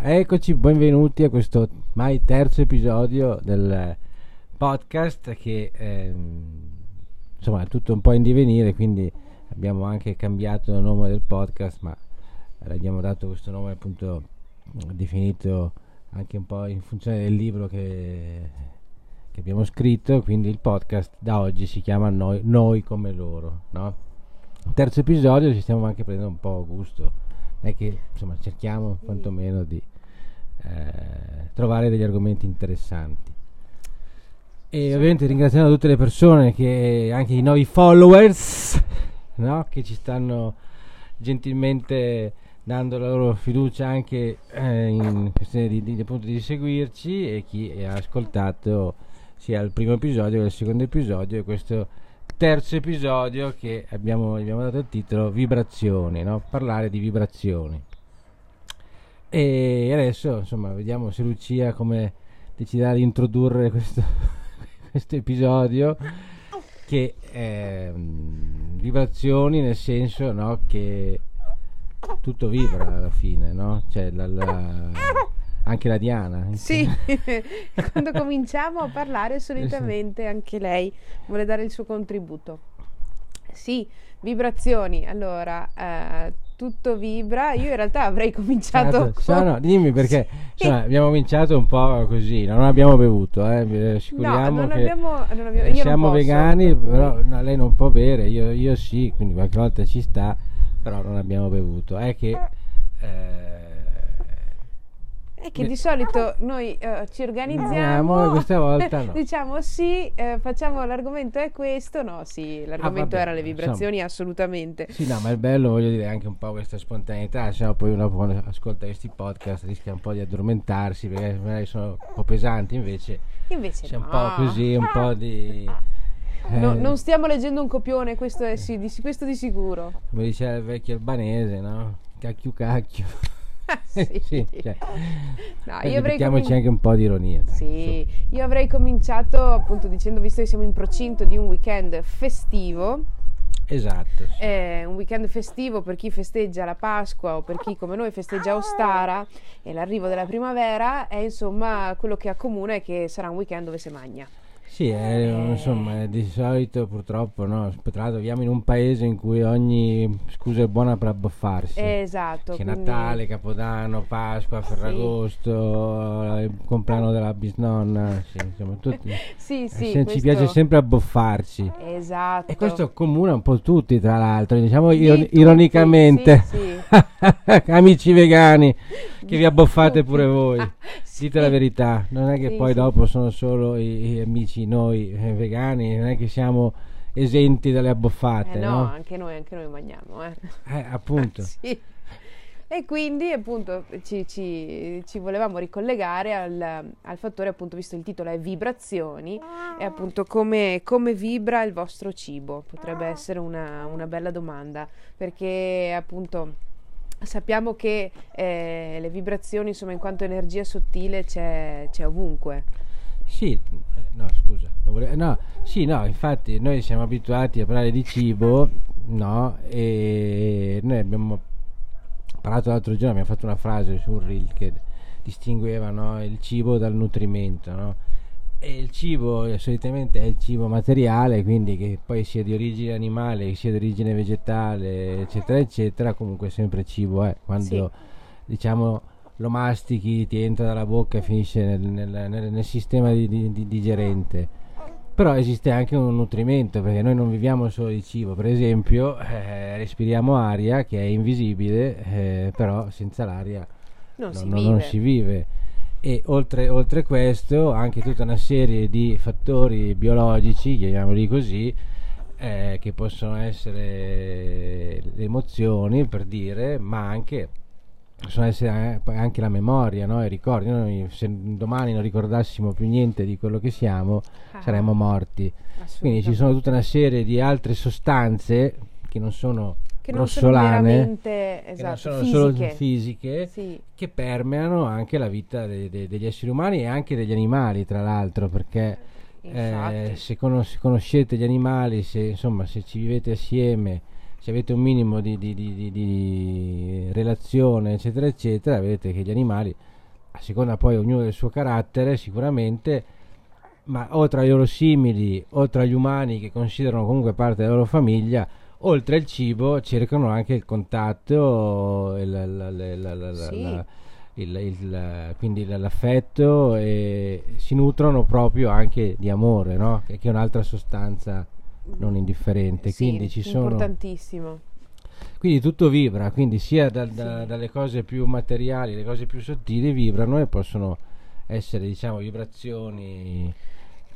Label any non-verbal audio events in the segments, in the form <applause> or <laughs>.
Allora, eccoci, benvenuti a questo mai terzo episodio del podcast che eh, insomma è tutto un po' in divenire, quindi abbiamo anche cambiato il nome del podcast, ma abbiamo dato questo nome appunto definito anche un po' in funzione del libro che, che abbiamo scritto, quindi il podcast da oggi si chiama Noi, Noi come loro, no? Terzo episodio ci stiamo anche prendendo un po' gusto è che insomma cerchiamo quantomeno di eh, trovare degli argomenti interessanti. E ovviamente ringraziando tutte le persone che anche i nuovi followers <laughs> no? che ci stanno gentilmente dando la loro fiducia anche eh, in questione di, di, appunto, di seguirci e chi ha ascoltato sia il primo episodio che il secondo episodio. E questo terzo episodio che abbiamo, abbiamo dato il titolo Vibrazioni, no? parlare di vibrazioni. E adesso insomma vediamo se Lucia come deciderà di introdurre questo, <laughs> questo episodio che è um, vibrazioni nel senso no, che tutto vibra alla fine, no? Cioè la, la anche la Diana. Sì, <laughs> quando cominciamo a parlare solitamente <laughs> anche lei vuole dare il suo contributo. Sì, vibrazioni. Allora, eh, tutto vibra. Io in realtà avrei cominciato. Certo. Con... No, dimmi <laughs> perché insomma, abbiamo cominciato un po' così. Non abbiamo bevuto, eh. vi assicuriamo no, non che abbiamo, non abbiamo, siamo vegani, però no, lei non può bere. Io, io, sì, quindi qualche volta ci sta, però non abbiamo bevuto. È che. Eh, è che di solito noi uh, ci organizziamo e questa volta <laughs> no. diciamo sì, eh, facciamo l'argomento è questo, no sì, l'argomento ah, era le vibrazioni insomma, assolutamente. Sì, no, ma il bello voglio dire anche un po' questa spontaneità, se no poi uno quando ascolta questi podcast rischia un po' di addormentarsi perché magari sono un po' pesanti, invece, invece c'è no. un po' così, un po' di... Eh, no, non stiamo leggendo un copione, questo è sì, di, questo di sicuro. Come diceva il vecchio albanese, no? Cacchio cacchio. <laughs> sì. sì cioè, no, io avrei mettiamoci anche un po' di ironia. Dai, sì, su. io avrei cominciato appunto dicendo, visto che siamo in procinto di un weekend festivo, Esatto. Sì. È un weekend festivo per chi festeggia la Pasqua o per chi come noi festeggia Ostara e l'arrivo della primavera è insomma quello che accomuna è che sarà un weekend dove si magna. Sì, è, insomma, di solito purtroppo, no? Tra l'altro viviamo in un paese in cui ogni scusa è buona per abboffarsi. Esatto. Che quindi... Natale, Capodanno, Pasqua, Ferragosto, sì. il compleanno della bisnonna, sì, insomma, tutti. <laughs> sì, sì, eh, questo... Ci piace sempre abboffarci. Esatto. E questo accomuna un po' tutti, tra l'altro, diciamo iron- ironicamente. Sì, sì. <laughs> Amici vegani, che vi abboffate pure voi. Dite la verità, non è che poi dopo sono solo i, i amici noi eh, vegani, non è che siamo esenti dalle abboffate. Eh no, no, anche noi, anche noi mangiamo. Eh, eh appunto. <laughs> sì. E quindi appunto ci, ci, ci volevamo ricollegare al, al, fattore, appunto, visto il titolo è vibrazioni, e appunto come, come vibra il vostro cibo? Potrebbe essere una, una bella domanda, perché appunto sappiamo che eh, le vibrazioni, insomma, in quanto energia sottile, c'è, c'è ovunque. Sì, no, scusa. Volevo, no, sì, no, infatti noi siamo abituati a parlare di cibo, no? E noi abbiamo parlato l'altro giorno, abbiamo fatto una frase su un reel che distingueva no, il cibo dal nutrimento, no? E il cibo eh, solitamente è il cibo materiale, quindi che poi sia di origine animale, che sia di origine vegetale, eccetera, eccetera, comunque sempre cibo è. Quando sì. diciamo lo mastichi, ti entra dalla bocca e finisce nel, nel, nel, nel sistema di, di, di digerente. Però esiste anche un nutrimento perché noi non viviamo solo di cibo, per esempio eh, respiriamo aria che è invisibile, eh, però senza l'aria non, no, si, no, vive. non si vive. E oltre, oltre questo anche tutta una serie di fattori biologici, chiamiamoli così, eh, che possono essere le emozioni per dire, ma anche possono essere eh, anche la memoria, no? i ricordi. Noi se domani non ricordassimo più niente di quello che siamo, ah, saremmo morti. Quindi ci sono tutta una serie di altre sostanze che non sono che grossolane, non sono, esatto, che non sono fisiche. solo fisiche, sì. che permeano anche la vita de- de- degli esseri umani e anche degli animali, tra l'altro, perché eh, se, conos- conoscete gli animali, se, insomma, se ci vivete assieme, se avete un minimo di, di, di, di, relazione, eccetera, eccetera, vedete che gli animali, a seconda poi ognuno del suo carattere, sicuramente, ma o tra i loro simili o tra gli umani che considerano comunque parte della loro famiglia, oltre al cibo cercano anche il contatto, quindi l'affetto e si nutrono proprio anche di amore, no? che è un'altra sostanza non indifferente. Sì, quindi ci sono... importantissimo. Quindi tutto vibra, quindi sia da, da, sì. dalle cose più materiali, le cose più sottili vibrano e possono essere diciamo vibrazioni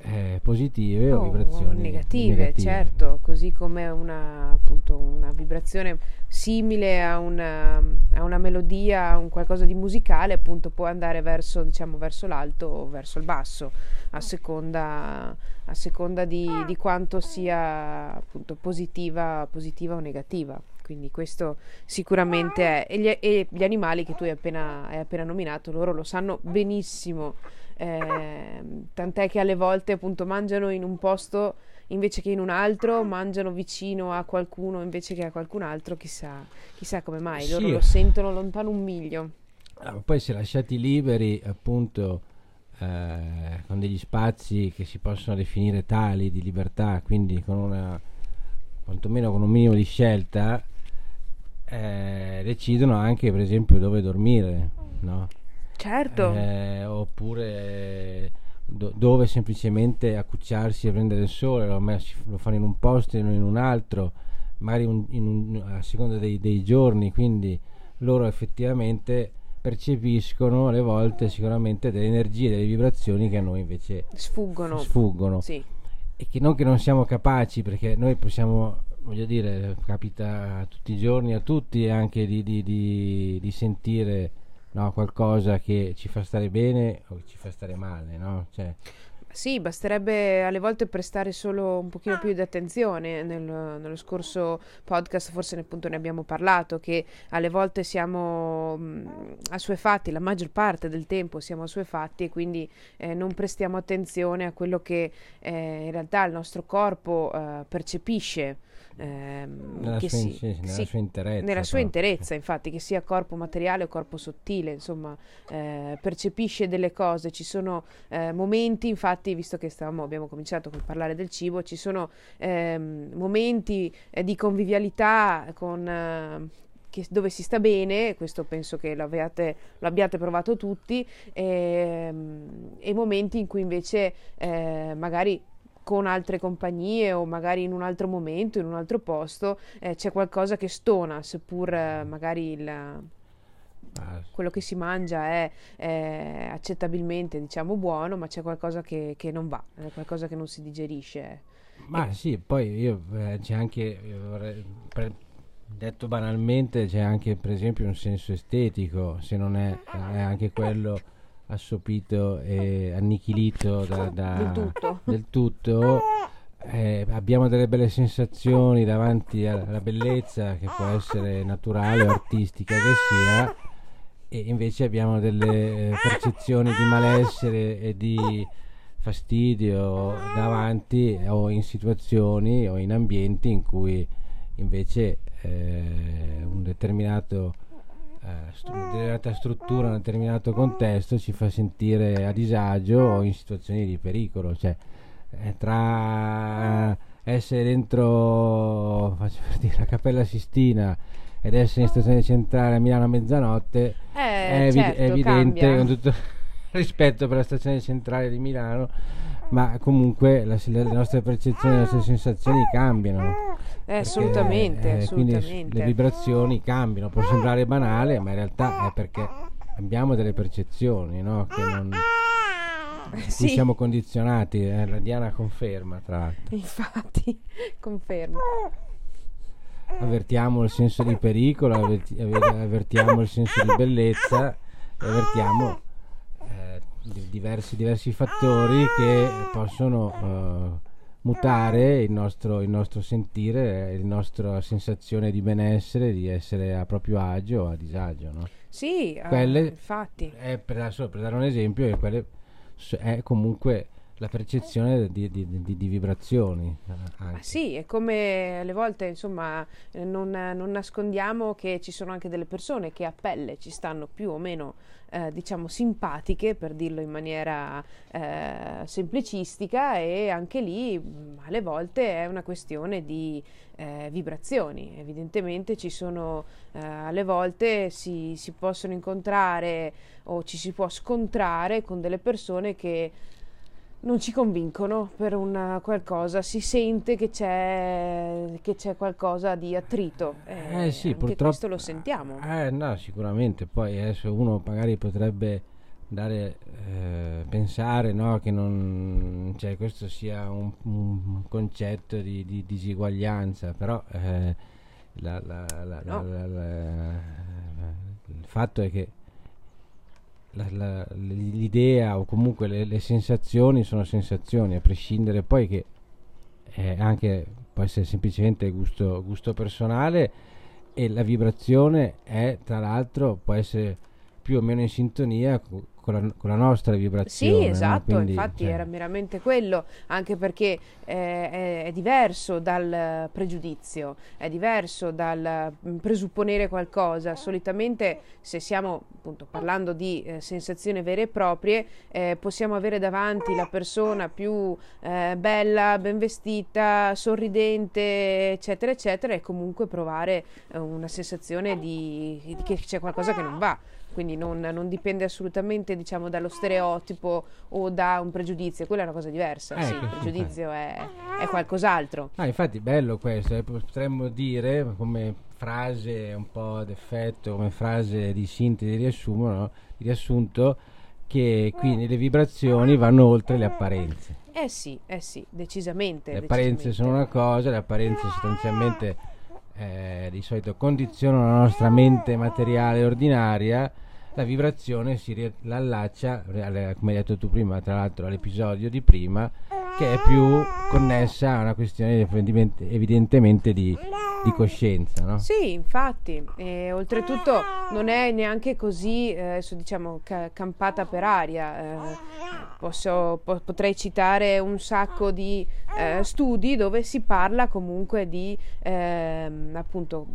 eh, positive o, o vibrazioni negative, negative, certo, così come una, appunto, una vibrazione simile a una, a una, melodia, a un qualcosa di musicale, appunto può andare verso, diciamo, verso l'alto o verso il basso, a seconda, a seconda di, di, quanto sia appunto positiva, positiva o negativa. Quindi questo sicuramente è. E gli, e gli animali che tu hai appena, hai appena nominato, loro lo sanno benissimo eh, tant'è che alle volte appunto mangiano in un posto invece che in un altro, mangiano vicino a qualcuno invece che a qualcun altro, chissà, chissà come mai, sì. loro lo sentono lontano un miglio. Ah, poi se lasciati liberi appunto eh, con degli spazi che si possono definire tali di libertà, quindi con una quantomeno con un minimo di scelta, eh, decidono anche per esempio dove dormire, no? Certo. Eh, oppure do, dove semplicemente accucciarsi e prendere il sole, lo, lo, fanno in un posto e non in un altro, magari un, un, a seconda dei, dei giorni, quindi loro effettivamente percepiscono alle volte sicuramente delle energie, delle vibrazioni che a noi invece sfuggono. sfuggono. Sì. E che non che non siamo capaci, perché noi possiamo, voglio dire, capita tutti i giorni a tutti anche di, di, di, di sentire no, qualcosa che ci fa stare bene o ci fa stare male, no? Cioè, sì, basterebbe alle volte prestare solo un pochino più di attenzione. Nel, nello scorso podcast forse appunto ne abbiamo parlato, che alle volte siamo mh, assuefatti, la maggior parte del tempo siamo assuefatti e quindi eh, non prestiamo attenzione a quello che eh, in realtà il nostro corpo eh, percepisce. Ehm, nella, sua, si, sì, nella sì, sua interezza. Nella sua interezza, infatti, che sia corpo materiale o corpo sottile, insomma, eh, percepisce delle cose. Ci sono eh, momenti, infatti, visto che stavamo, abbiamo cominciato a parlare del cibo, ci sono ehm, momenti eh, di convivialità con, eh, dove si sta bene, questo penso che l'abbiate, l'abbiate provato tutti, e, ehm, e, momenti in cui invece eh, magari con altre compagnie o magari in un altro momento, in un altro posto, eh, c'è qualcosa che stona, seppur eh, magari il, ah. quello che si mangia è, è, accettabilmente diciamo buono, ma c'è qualcosa che, che non va, qualcosa che non si digerisce. Ma e... sì, poi io eh, c'è anche, vorrei, per, detto banalmente, c'è anche per esempio un senso estetico, se non è, è anche quello assopito e annichilito da, da, del tutto, del tutto. Eh, abbiamo delle belle sensazioni davanti alla bellezza che può essere naturale o artistica che sia e invece abbiamo delle eh, percezioni di malessere e di fastidio davanti o in situazioni o in ambienti in cui invece eh, un determinato una determinata struttura, un determinato contesto ci fa sentire a disagio o in situazioni di pericolo. Cioè, eh, tra essere dentro faccio per dire, la Cappella Sistina ed essere in stazione centrale a Milano a mezzanotte eh, è, evi- certo, è, evidente cambia. con tutto <laughs> rispetto per la stazione centrale di Milano ma comunque la, le nostre percezioni, le nostre sensazioni cambiano. Eh, assolutamente, eh, assolutamente. le vibrazioni cambiano, può sembrare banale, ma in realtà è perché abbiamo delle percezioni no? che non, <laughs> sì. siamo condizionati. Eh, la Diana conferma, tra l'altro. Infatti, <laughs> conferma. Avvertiamo il senso di pericolo, avverti, avvertiamo il senso di bellezza, avvertiamo diversi, diversi fattori che possono uh, mutare il nostro, il nostro sentire, la nostra sensazione di benessere, di essere a proprio agio o a disagio. No? Sì, quelle, uh, infatti. Per, per, dare un esempio, quelle è comunque la percezione di, di, di, di vibrazioni. Ah, sì, è come alle volte, insomma, eh, non, non, nascondiamo che ci sono anche delle persone che a pelle ci stanno più o meno, eh, diciamo, simpatiche, per dirlo in maniera eh, semplicistica, e anche lì mm, alle volte è una questione di eh, vibrazioni. Evidentemente ci sono, eh, alle volte si, si possono incontrare o ci si può scontrare con delle persone che non ci convincono per una qualcosa, si sente che c'è, che c'è qualcosa di attrito. Eh, eh sì, purtroppo. questo lo sentiamo. Eh no, sicuramente. Poi adesso uno magari potrebbe dare, eh, pensare no, che non, cioè, questo sia un, un concetto di, di, disuguaglianza, però eh, la, la, la, no. il fatto è che la, la, l'idea o comunque le, le, sensazioni sono sensazioni, a prescindere poi che eh, anche può essere semplicemente gusto, gusto personale e la vibrazione è tra l'altro può essere più o meno in sintonia con la, con la nostra vibrazione. Sì, esatto, no? Quindi, infatti cioè... era meramente quello, anche perché eh, è, è, diverso dal pregiudizio, è diverso dal mm, presupponere qualcosa. Solitamente se stiamo appunto parlando di eh, sensazioni vere e proprie, eh, possiamo avere davanti la persona più eh, bella, ben vestita, sorridente, eccetera, eccetera, e comunque provare eh, una sensazione di, di che c'è qualcosa che non va quindi non, non, dipende assolutamente diciamo, dallo stereotipo o da un pregiudizio, quella è una cosa diversa, eh, sì, il pregiudizio è, è, qualcos'altro. Ah, infatti bello questo, eh, potremmo dire come frase un po' d'effetto, come frase di sintesi, di, riassumo, no? riassunto, che quindi le vibrazioni vanno oltre le apparenze. Eh sì, eh sì, decisamente. Le apparenze decisamente. sono una cosa, le apparenze sostanzialmente eh, di solito condizionano la nostra mente materiale ordinaria la vibrazione si riallaccia, come hai detto tu prima, tra l'altro all'episodio di prima, che è più connessa a una questione evidentemente di, di coscienza. No? Sì, infatti, e oltretutto non è neanche così, eh, diciamo, ca- campata per aria. Eh, posso, po- potrei citare un sacco di eh, studi dove si parla comunque di ehm, appunto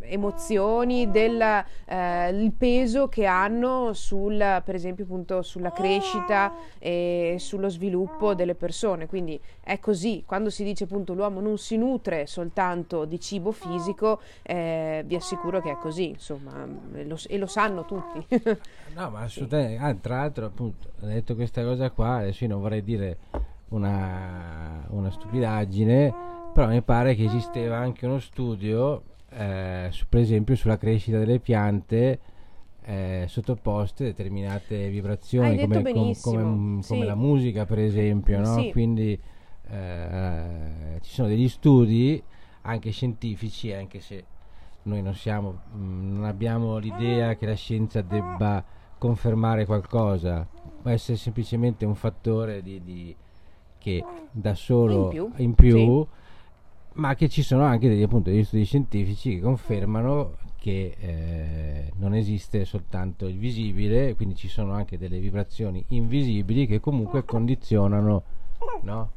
emozioni, del eh, peso che hanno sul, per esempio appunto sulla crescita e sullo sviluppo delle persone. Quindi è così, quando si dice appunto l'uomo non si nutre soltanto di cibo fisico, eh, vi assicuro che è così, insomma, e lo, e lo sanno tutti. <laughs> no, ma assolutamente, sì. ah, tra l'altro appunto, ho detto questa cosa qua, adesso io non vorrei dire una, una stupidaggine, però mi pare che esisteva anche uno studio, eh, su, per esempio, sulla crescita delle piante eh, sottoposte a determinate vibrazioni, come, com, come, sì. come, la musica, per esempio, no? Sì. Quindi eh, ci sono degli studi anche scientifici, anche se noi non, siamo, mh, mm, non abbiamo l'idea che la scienza debba confermare qualcosa, può essere semplicemente un fattore di, di che da solo in più, in più sì. ma che ci sono anche degli, appunto, degli studi scientifici che confermano che eh, non esiste soltanto il visibile, quindi ci sono anche delle vibrazioni invisibili che comunque condizionano no?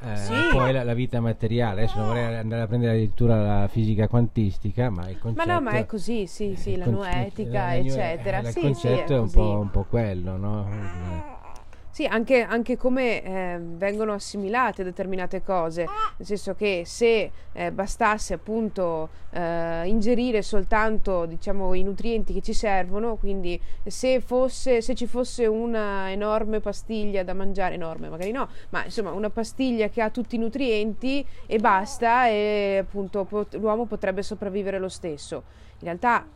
eh, sì. poi la, la, vita materiale. Adesso non vorrei andare a prendere addirittura la fisica quantistica, ma il concetto... Ma no, ma è così, sì, sì, la noetica, eccetera. Il sì, concetto è, è un, po', un po' quello, no? Sì, anche, anche come eh, vengono assimilate determinate cose, nel senso che se eh, bastasse appunto eh, ingerire soltanto diciamo, i nutrienti che ci servono, quindi se, fosse, se ci fosse una enorme pastiglia da mangiare, enorme magari no, ma insomma una pastiglia che ha tutti i nutrienti e basta e appunto pot- l'uomo potrebbe sopravvivere lo stesso. In realtà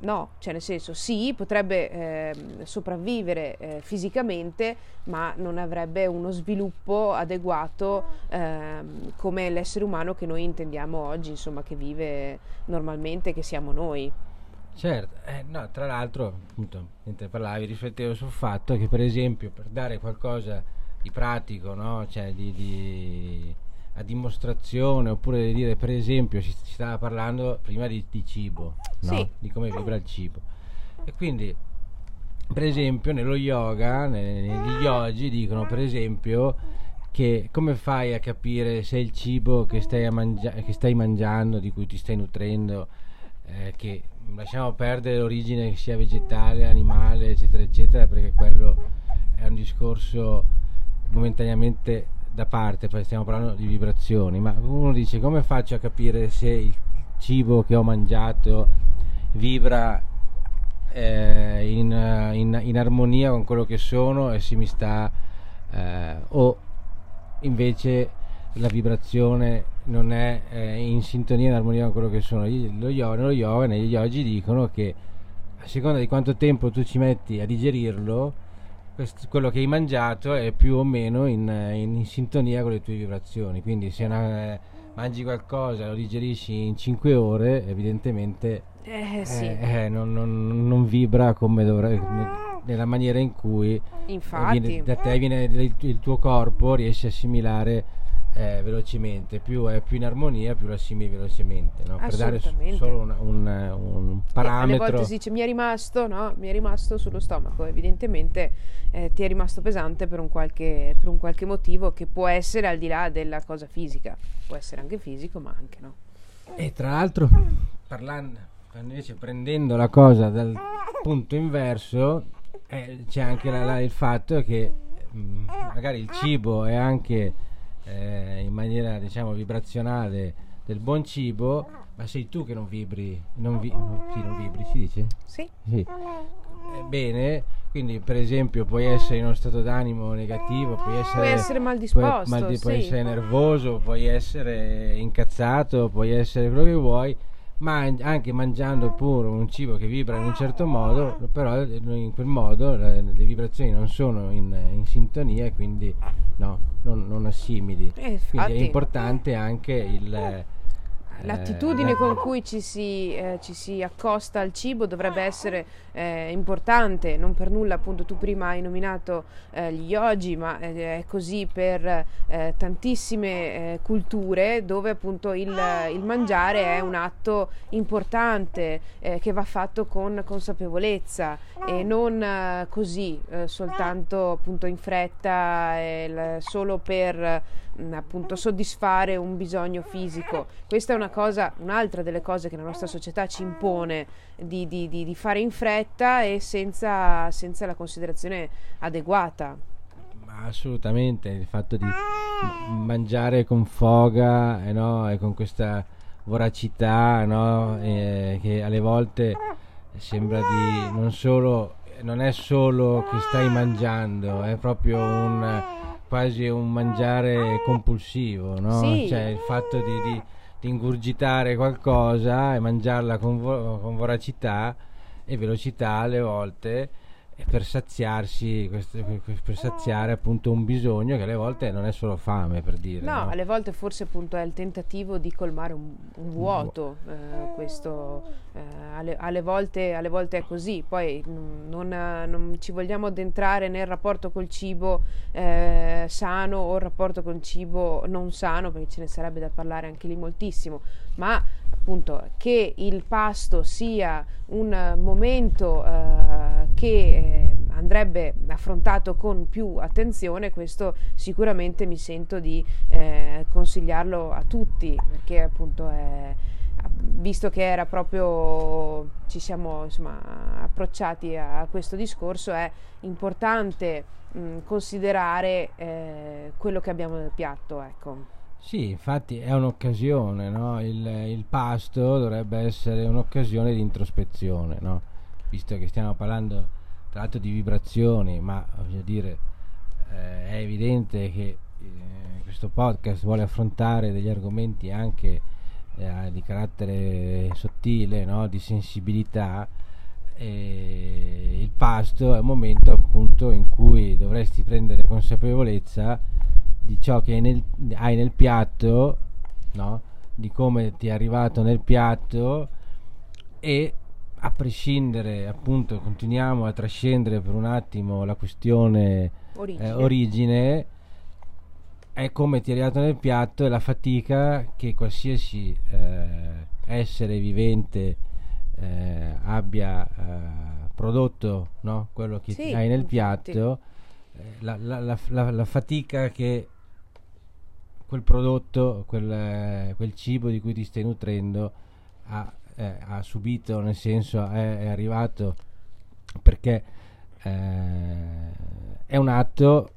no, cioè nel senso sì, potrebbe eh, sopravvivere eh, fisicamente, ma non avrebbe uno sviluppo adeguato eh, come l'essere umano che noi intendiamo oggi, insomma, che vive normalmente, che siamo noi. Certo, eh, no, tra l'altro, appunto, mentre parlavi, riflettevo sul fatto che, per esempio, per dare qualcosa di pratico, no? cioè di, di a dimostrazione oppure di dire per esempio si, si stava parlando prima di, di cibo no? sì. di come vibra il cibo e quindi per esempio nello yoga, negli yogi dicono per esempio che come fai a capire se il cibo che stai, mangia- che stai mangiando, di cui ti stai nutrendo, eh, che lasciamo perdere l'origine che sia vegetale, animale, eccetera, eccetera, perché quello è un discorso momentaneamente da parte, poi stiamo parlando di vibrazioni, ma uno dice come faccio a capire se il cibo che ho mangiato vibra eh, in, in, in, armonia con quello che sono e se mi sta eh, o invece la vibrazione non è eh, in sintonia in armonia con quello che sono? Lo yoga, lo yoga negli yogi dicono che a seconda di quanto tempo tu ci metti a digerirlo questo, quello che hai mangiato è più o meno in, in, in sintonia con le tue vibrazioni quindi se una, mangi qualcosa lo digerisci in 5 ore evidentemente eh, sì. eh, non, non, non, vibra come dovrebbe nella maniera in cui Infatti. Viene, da te viene il, il, tuo corpo riesce a assimilare eh, velocemente più è più in armonia più lo assimili velocemente no? per dare solo un, un, un parametro alle volte si dice mi è rimasto no? mi è rimasto sullo stomaco evidentemente eh, ti è rimasto pesante per un, qualche, per un qualche motivo che può essere al di là della cosa fisica. Può essere anche fisico ma anche no? E tra l'altro parlando invece prendendo la cosa dal punto inverso eh, c'è anche la, la, il fatto che mh, mm, magari il cibo è anche eh, in maniera diciamo vibrazionale del buon cibo ma sei tu che non vibri non, vi, no, sì, non vibri si dice? sì, sì. Eh, bene quindi per esempio puoi essere in uno stato d'animo negativo puoi essere, puoi essere mal disposto puoi, mal di, sì. puoi essere nervoso puoi essere incazzato puoi essere quello che vuoi ma anche mangiando pure un cibo che vibra in un certo modo, però in quel modo le, le vibrazioni non sono in, in, sintonia e quindi no, non, non assimili. Eh, quindi è importante anche il L'attitudine eh, con cui ci si, eh, ci si, accosta al cibo dovrebbe essere eh, importante, non per nulla appunto tu prima hai nominato eh, gli yogi, ma eh, è così per eh, tantissime culture dove appunto il, il, mangiare è un atto importante che va fatto con consapevolezza e non così soltanto appunto in fretta, solo per appunto soddisfare un bisogno fisico. Questa è una cosa, un'altra delle cose che la nostra società ci impone di, di, di, di fare in fretta e senza, senza la considerazione adeguata. Assolutamente, il fatto di mangiare con foga eh no, e con questa voracità no, eh, che alle volte sembra di non solo non è solo che stai mangiando, è proprio un quasi un mangiare compulsivo, no? Sì. Cioè il fatto di, di, di, ingurgitare qualcosa e mangiarla con, vo- con voracità e velocità alle volte per saziarsi, per saziare appunto un bisogno che alle volte non è solo fame per dire. No, no? alle volte forse appunto è il tentativo di colmare un, un vuoto, eh, questo eh, alle, alle, volte, alle, volte, è così, poi non, non, ci vogliamo addentrare nel rapporto col cibo eh, sano o il rapporto col cibo non sano, perché ce ne sarebbe da parlare anche lì moltissimo, ma appunto che il pasto sia un momento eh, che eh, andrebbe affrontato con più attenzione, questo sicuramente mi sento di eh, consigliarlo a tutti, perché appunto è visto che era proprio ci siamo insomma, approcciati a questo discorso, è importante mh, considerare eh, quello che abbiamo nel piatto. Ecco. Sì, infatti è un'occasione, no? il, il, pasto dovrebbe essere un'occasione di introspezione, no? Visto che stiamo parlando tra l'altro di vibrazioni, ma voglio dire, eh, è evidente che eh, questo podcast vuole affrontare degli argomenti anche eh, di carattere sottile, no? di sensibilità. E il pasto è un momento appunto in cui dovresti prendere consapevolezza di ciò che hai nel, hai nel piatto, no? di come ti è arrivato nel piatto e a prescindere, appunto, continuiamo a trascendere per un attimo la questione origine, eh, origine è come ti è arrivato nel piatto e la fatica che qualsiasi eh, essere vivente eh, abbia eh, prodotto, no? quello che Sì, hai nel piatto, eh, la, la- la- la- la fatica che quel prodotto, quel, eh, quel cibo di cui ti stai nutrendo ha, eh, ha subito, nel senso è, è arrivato perché eh, è un atto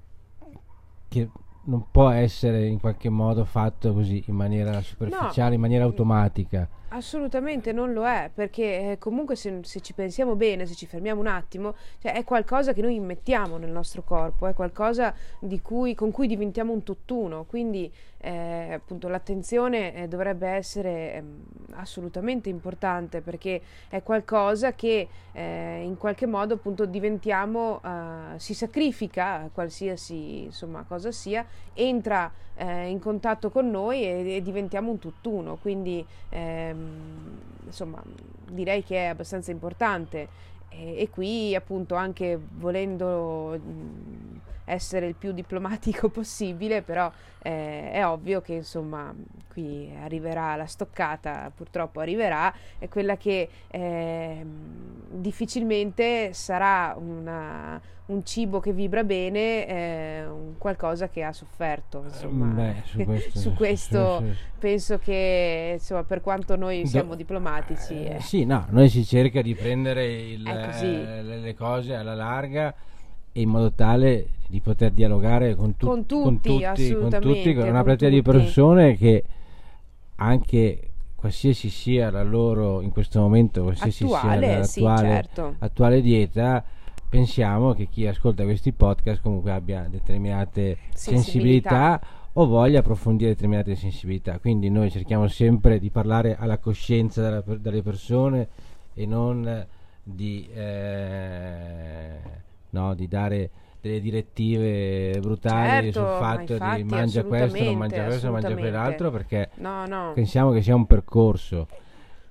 che non può essere in qualche modo fatto così in maniera superficiale, in maniera automatica. Assolutamente non lo è, perché eh, comunque se, se ci pensiamo bene, se ci fermiamo un attimo, cioè è qualcosa che noi immettiamo nel nostro corpo, è qualcosa cui- con cui diventiamo un tutt'uno, quindi eh, appunto l'attenzione eh, dovrebbe essere ehm, assolutamente importante perché è qualcosa che eh, in qualche modo appunto diventiamo, eh, si sacrifica, qualsiasi insomma cosa sia, entra eh, in contatto con noi e, e diventiamo un tutt'uno, quindi ehm, insomma direi che è abbastanza importante. E, e qui appunto anche volendo essere il più diplomatico <laughs> possibile, però eh, è ovvio che insomma qui arriverà la stoccata, purtroppo arriverà, è quella che ehm, difficilmente sarà una- un cibo che vibra bene, eh, un qualcosa che ha sofferto, insomma. Beh, su questo, <laughs> Su questo sì, sì. penso che insomma per quanto noi Do- siamo diplomatici Eh, eh, sì, no, noi si cerca di prendere il- così. eh, le, le cose alla larga in modo tale di poter dialogare con, tu- Con tutti, con tutti, con tutti, con una platea di persone che anche qualsiasi sia la loro in questo momento, qualsiasi attuale, sia sì, l'attuale certo. attuale dieta, pensiamo che chi ascolta questi podcast comunque abbia determinate Sensibilità. sensibilità o voglia approfondire determinate sensibilità. Quindi noi cerchiamo sempre di parlare alla coscienza della delle persone e non di, eh, no, di dare delle direttive brutali Certo, sul fatto infatti, di mangia questo, non mangia questo, non mangia quell'altro perché No, no. pensiamo che sia un percorso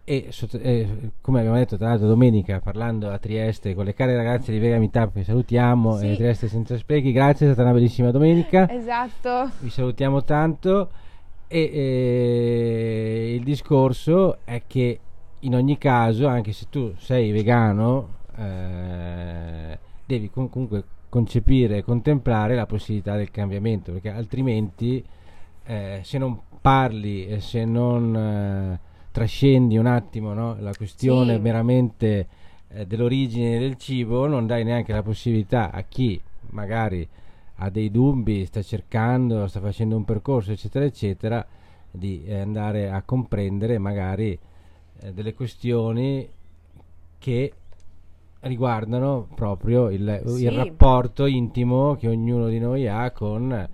e sotto- eh, come abbiamo detto tra l'altro domenica parlando a Trieste con le care ragazze di Vega Meetup che salutiamo Sì. e Trieste senza sprechi grazie è stata una bellissima domenica Esatto. vi salutiamo tanto e eh, il discorso è che in ogni caso anche se tu sei vegano eh, devi com- comunque concepire e contemplare la possibilità del cambiamento perché altrimenti eh, se non parli e se non eh, trascendi un attimo no, la questione Sì. meramente eh, dell'origine del cibo non dai neanche la possibilità a chi magari ha dei dubbi, sta cercando, sta facendo un percorso, eccetera, eccetera, di eh, andare a comprendere magari eh, delle questioni che riguardano proprio il, Sì. il rapporto intimo che ognuno di noi ha con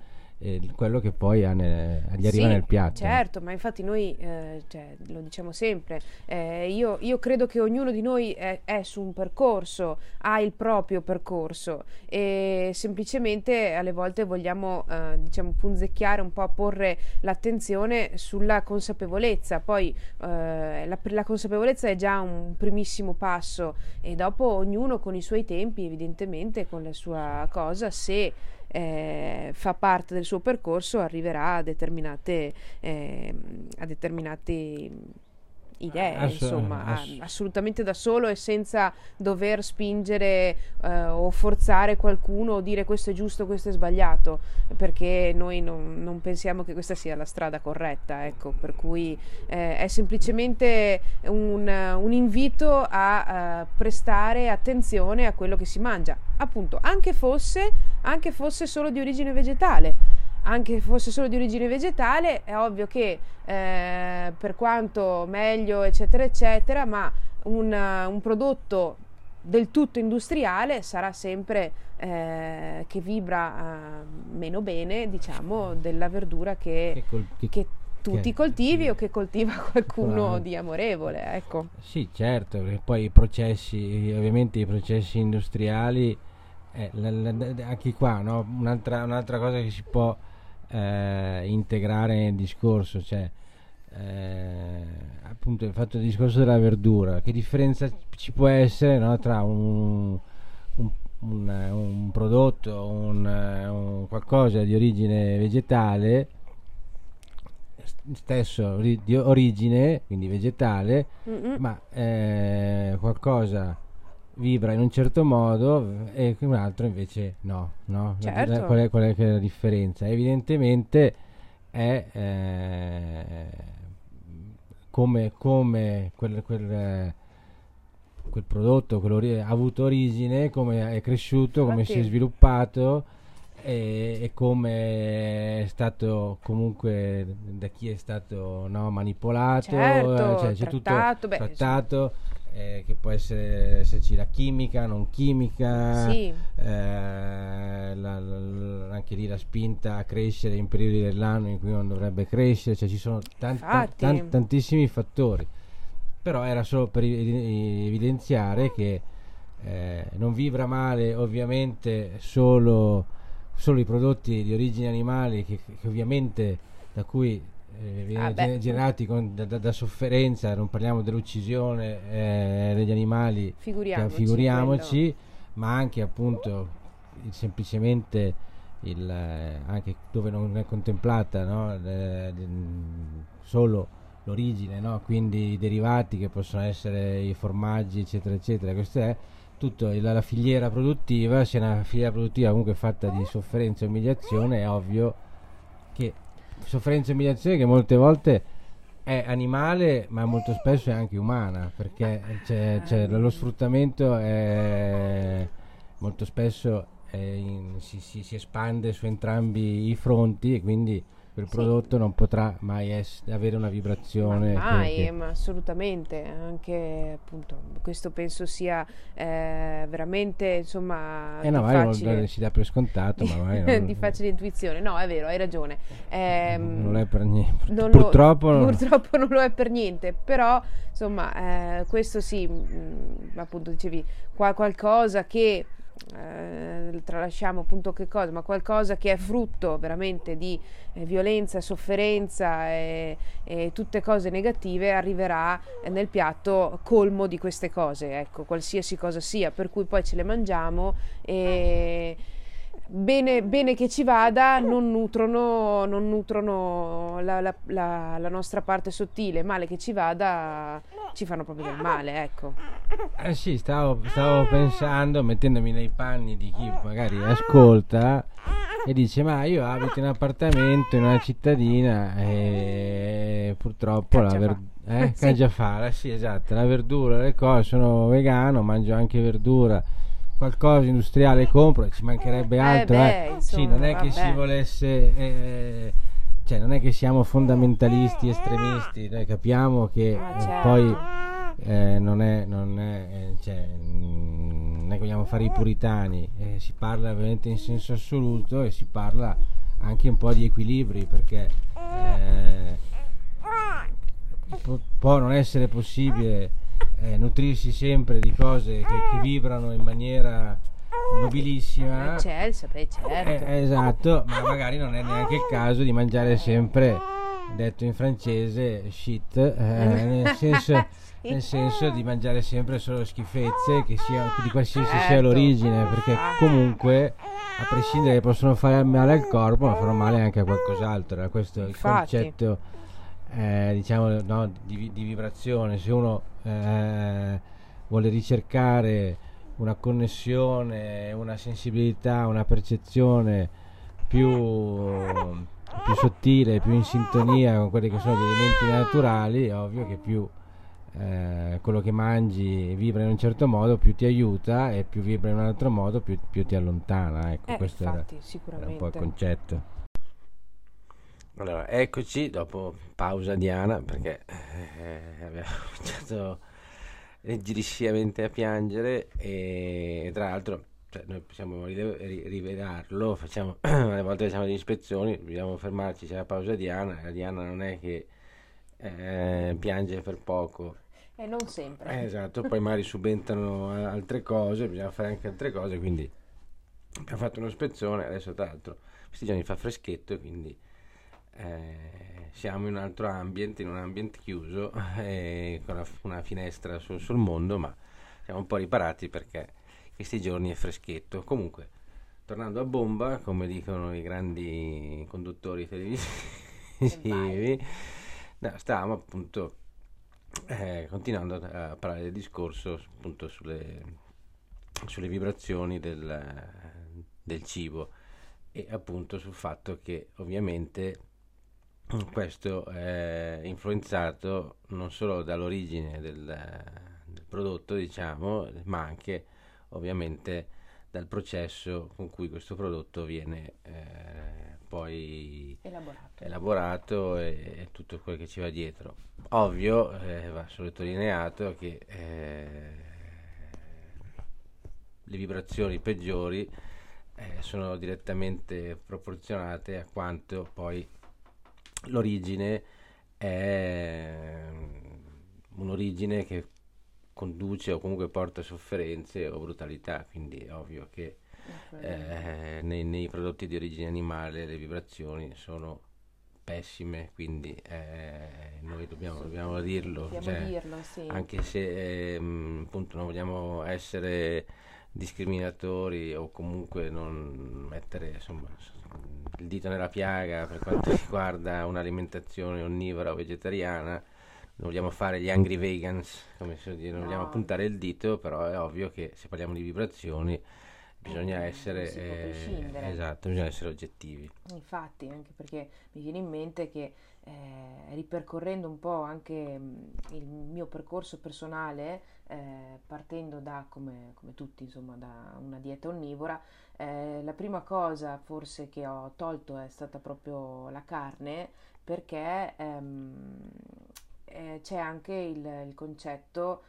quello che poi ha nel- gli arriva Sì, nel piatto. Certo, ma infatti noi eh, cioè, lo diciamo sempre, eh, io, io credo che ognuno di noi è, è su un percorso, ha il proprio percorso e semplicemente alle volte vogliamo eh, diciamo punzecchiare un po' porre l'attenzione sulla consapevolezza, poi eh, la, la consapevolezza è già un primissimo passo e dopo ognuno con i suoi tempi evidentemente con la sua cosa se eh, fa parte del suo percorso arriverà a determinate, ehm, a determinate idee, Ass- insomma, a- ass- assolutamente da solo e senza dover spingere eh, o forzare qualcuno o dire questo è giusto, questo è sbagliato, perché noi non, non pensiamo che questa sia la strada corretta, ecco, per cui eh, è semplicemente un, un invito a eh, prestare attenzione a quello che si mangia, appunto, anche fosse, anche fosse solo di origine vegetale anche fosse solo di origine vegetale, è ovvio che eh, per quanto meglio, eccetera, eccetera, ma un, un prodotto del tutto industriale sarà sempre eh, che vibra eh, meno bene, diciamo, della verdura che, Che col- che- che tu ti coltivi o che coltiva qualcuno Bravo. di amorevole, ecco. Sì, certo, perché poi i processi, ovviamente i processi industriali, eh, la- la- anche qua, no? un'altra, un'altra cosa che si può eh, integrare nel discorso, cioè eh, appunto il fatto del discorso della verdura, che differenza ci può essere no, tra un, un- un, un prodotto, un, qualcosa di origine vegetale, st- stesso di origine, quindi vegetale, Mm-mm. ma eh, qualcosa vibra in un certo modo e un altro invece no, no? Certo. Qual, è, qual è la differenza? Evidentemente è eh, come, come quel, quel, quel prodotto ha avuto origine, come è cresciuto, come si è sviluppato e, e, come è stato comunque da chi è stato no, manipolato, certo, eh, cioè, c'è trattato, tutto beh, trattato. Eh, che può essere esserci la chimica, non chimica, sì. eh, la, la, anche lì la spinta a crescere in periodi dell'anno in cui non dovrebbe crescere, cioè ci sono tanti, tan, tantissimi fattori, però era solo per evidenziare che eh, non vibra male ovviamente solo solo i prodotti di origine animale che, che ovviamente da cui eh, viene ah generati con, da, da, da, sofferenza, non parliamo dell'uccisione eh, degli animali, figuriamoci, figuriamoci ma anche appunto il, semplicemente il, eh, anche dove non è contemplata no, le, solo l'origine, no? quindi i derivati che possono essere i formaggi eccetera eccetera, questo è tutta la filiera produttiva, se è una filiera produttiva comunque fatta di sofferenza e umiliazione, è ovvio sofferenza e umiliazione che molte volte è animale ma molto spesso è anche umana perché c'è, c'è lo sfruttamento è molto spesso è in, si, si, si espande su entrambi i fronti e quindi quel sì. prodotto non potrà mai es- avere una vibrazione. Ma mai, che... ma assolutamente, anche appunto questo penso sia eh, veramente insomma... Eh no, facile... non si dà per scontato, ma <laughs> non... di facile intuizione. No, è vero, hai ragione. Eh, non è per niente. <laughs> Non purtroppo, lo, non... purtroppo non lo è per niente, però insomma eh, questo sì, mh, mm, appunto dicevi, qua qualcosa che eh, tralasciamo appunto che cosa, ma qualcosa che è frutto veramente di eh, violenza, sofferenza e, e, tutte cose negative arriverà nel piatto colmo di queste cose, ecco, qualsiasi cosa sia, per cui poi ce le mangiamo e bene, bene, che ci vada, non nutrono, non nutrono la, la, la, la, nostra parte sottile, male che ci vada, ci fanno proprio del male, ecco. Eh sì, stavo, stavo pensando, mettendomi nei panni di chi magari ascolta e dice ma io abito in un appartamento in una cittadina e purtroppo la verdura... Eh, <laughs> sì. sì esatto, la verdura, le cose, sono vegano, mangio anche verdura qualcosa industriale compro, ci mancherebbe eh, altro. Eh beh, eh. Insomma, sì, non è che si volesse, eh, cioè non è che siamo fondamentalisti, estremisti, noi capiamo che ah, certo. poi eh, non è, non è, cioè, non è che vogliamo fare i puritani, si parla ovviamente in senso assoluto e si parla anche un po' di equilibri perché può non essere possibile eh, nutrirsi sempre di cose che, che, vibrano in maniera nobilissima. Eccelsa, beh, certo. Eh, esatto, ma magari non è neanche il caso di mangiare sempre, detto in francese, shit, eh, nel, <laughs> senso, nel, senso, di mangiare sempre solo schifezze, che sia, di qualsiasi certo. sia l'origine, perché comunque a prescindere che possono fare male al corpo, ma fanno male anche a qualcos'altro. Era questo il Infatti. concetto eh, diciamo, no, di, di, vibrazione, se uno eh, vuole ricercare una connessione, una sensibilità, una percezione più, più sottile, più in sintonia con quelli che sono gli elementi naturali, è ovvio che più eh, quello che mangi vibra in un certo modo, più ti aiuta e più vibra in un altro modo, più, più ti allontana. Ecco, eh, questo infatti, era, era un po' il concetto. Allora, eccoci dopo pausa Diana perché eh, abbiamo <laughs> cominciato leggerissimamente a piangere e tra l'altro cioè, noi possiamo rivelarlo, facciamo, <clears throat> alle volte facciamo le ispezioni, dobbiamo fermarci, c'è la pausa Diana, la Diana non è che eh, piange per poco. E non sempre. Eh, esatto, poi magari subentrano altre cose, bisogna fare anche altre cose, quindi abbiamo fatto un'ispezione, adesso tra l'altro questi giorni fa freschetto, quindi eh, siamo in un altro ambiente, in un ambiente chiuso, <laughs> eh, con una, finestra sul, sul, mondo, ma siamo un po' riparati perché questi giorni è freschetto. Comunque, tornando a bomba, come dicono i grandi conduttori televisivi, no, stavamo appunto eh, continuando a parlare del discorso appunto sulle sulle vibrazioni del, del cibo e appunto sul fatto che ovviamente questo è influenzato non solo dall'origine del, del prodotto, diciamo, ma anche ovviamente dal processo con cui questo prodotto viene eh, poi elaborato, elaborato e, e, tutto quello che ci va dietro. Ovvio, eh, va sottolineato che eh, le vibrazioni peggiori eh, sono direttamente proporzionate a quanto poi l'origine è un'origine che conduce o comunque porta sofferenze o brutalità, quindi è ovvio che eh, nei, nei, prodotti di origine animale le vibrazioni sono pessime, quindi eh, noi dobbiamo, dobbiamo dirlo, dobbiamo cioè, dirlo sì. anche se eh, appunto non vogliamo essere discriminatori o comunque non mettere insomma, il dito nella piaga per quanto <laughs> riguarda un'alimentazione onnivora o vegetariana. Non vogliamo fare gli angry vegans, come si dice, non no. vogliamo puntare il dito, però è ovvio che se parliamo di vibrazioni bisogna essere eh, esatto, bisogna essere oggettivi. Infatti, anche perché mi viene in mente che eh, ripercorrendo un po' anche mh, il mio percorso personale, eh, partendo da, come, come, tutti, insomma, da una dieta onnivora, eh, la prima cosa forse che ho tolto è stata proprio la carne, perché ehm, eh, c'è anche il, il concetto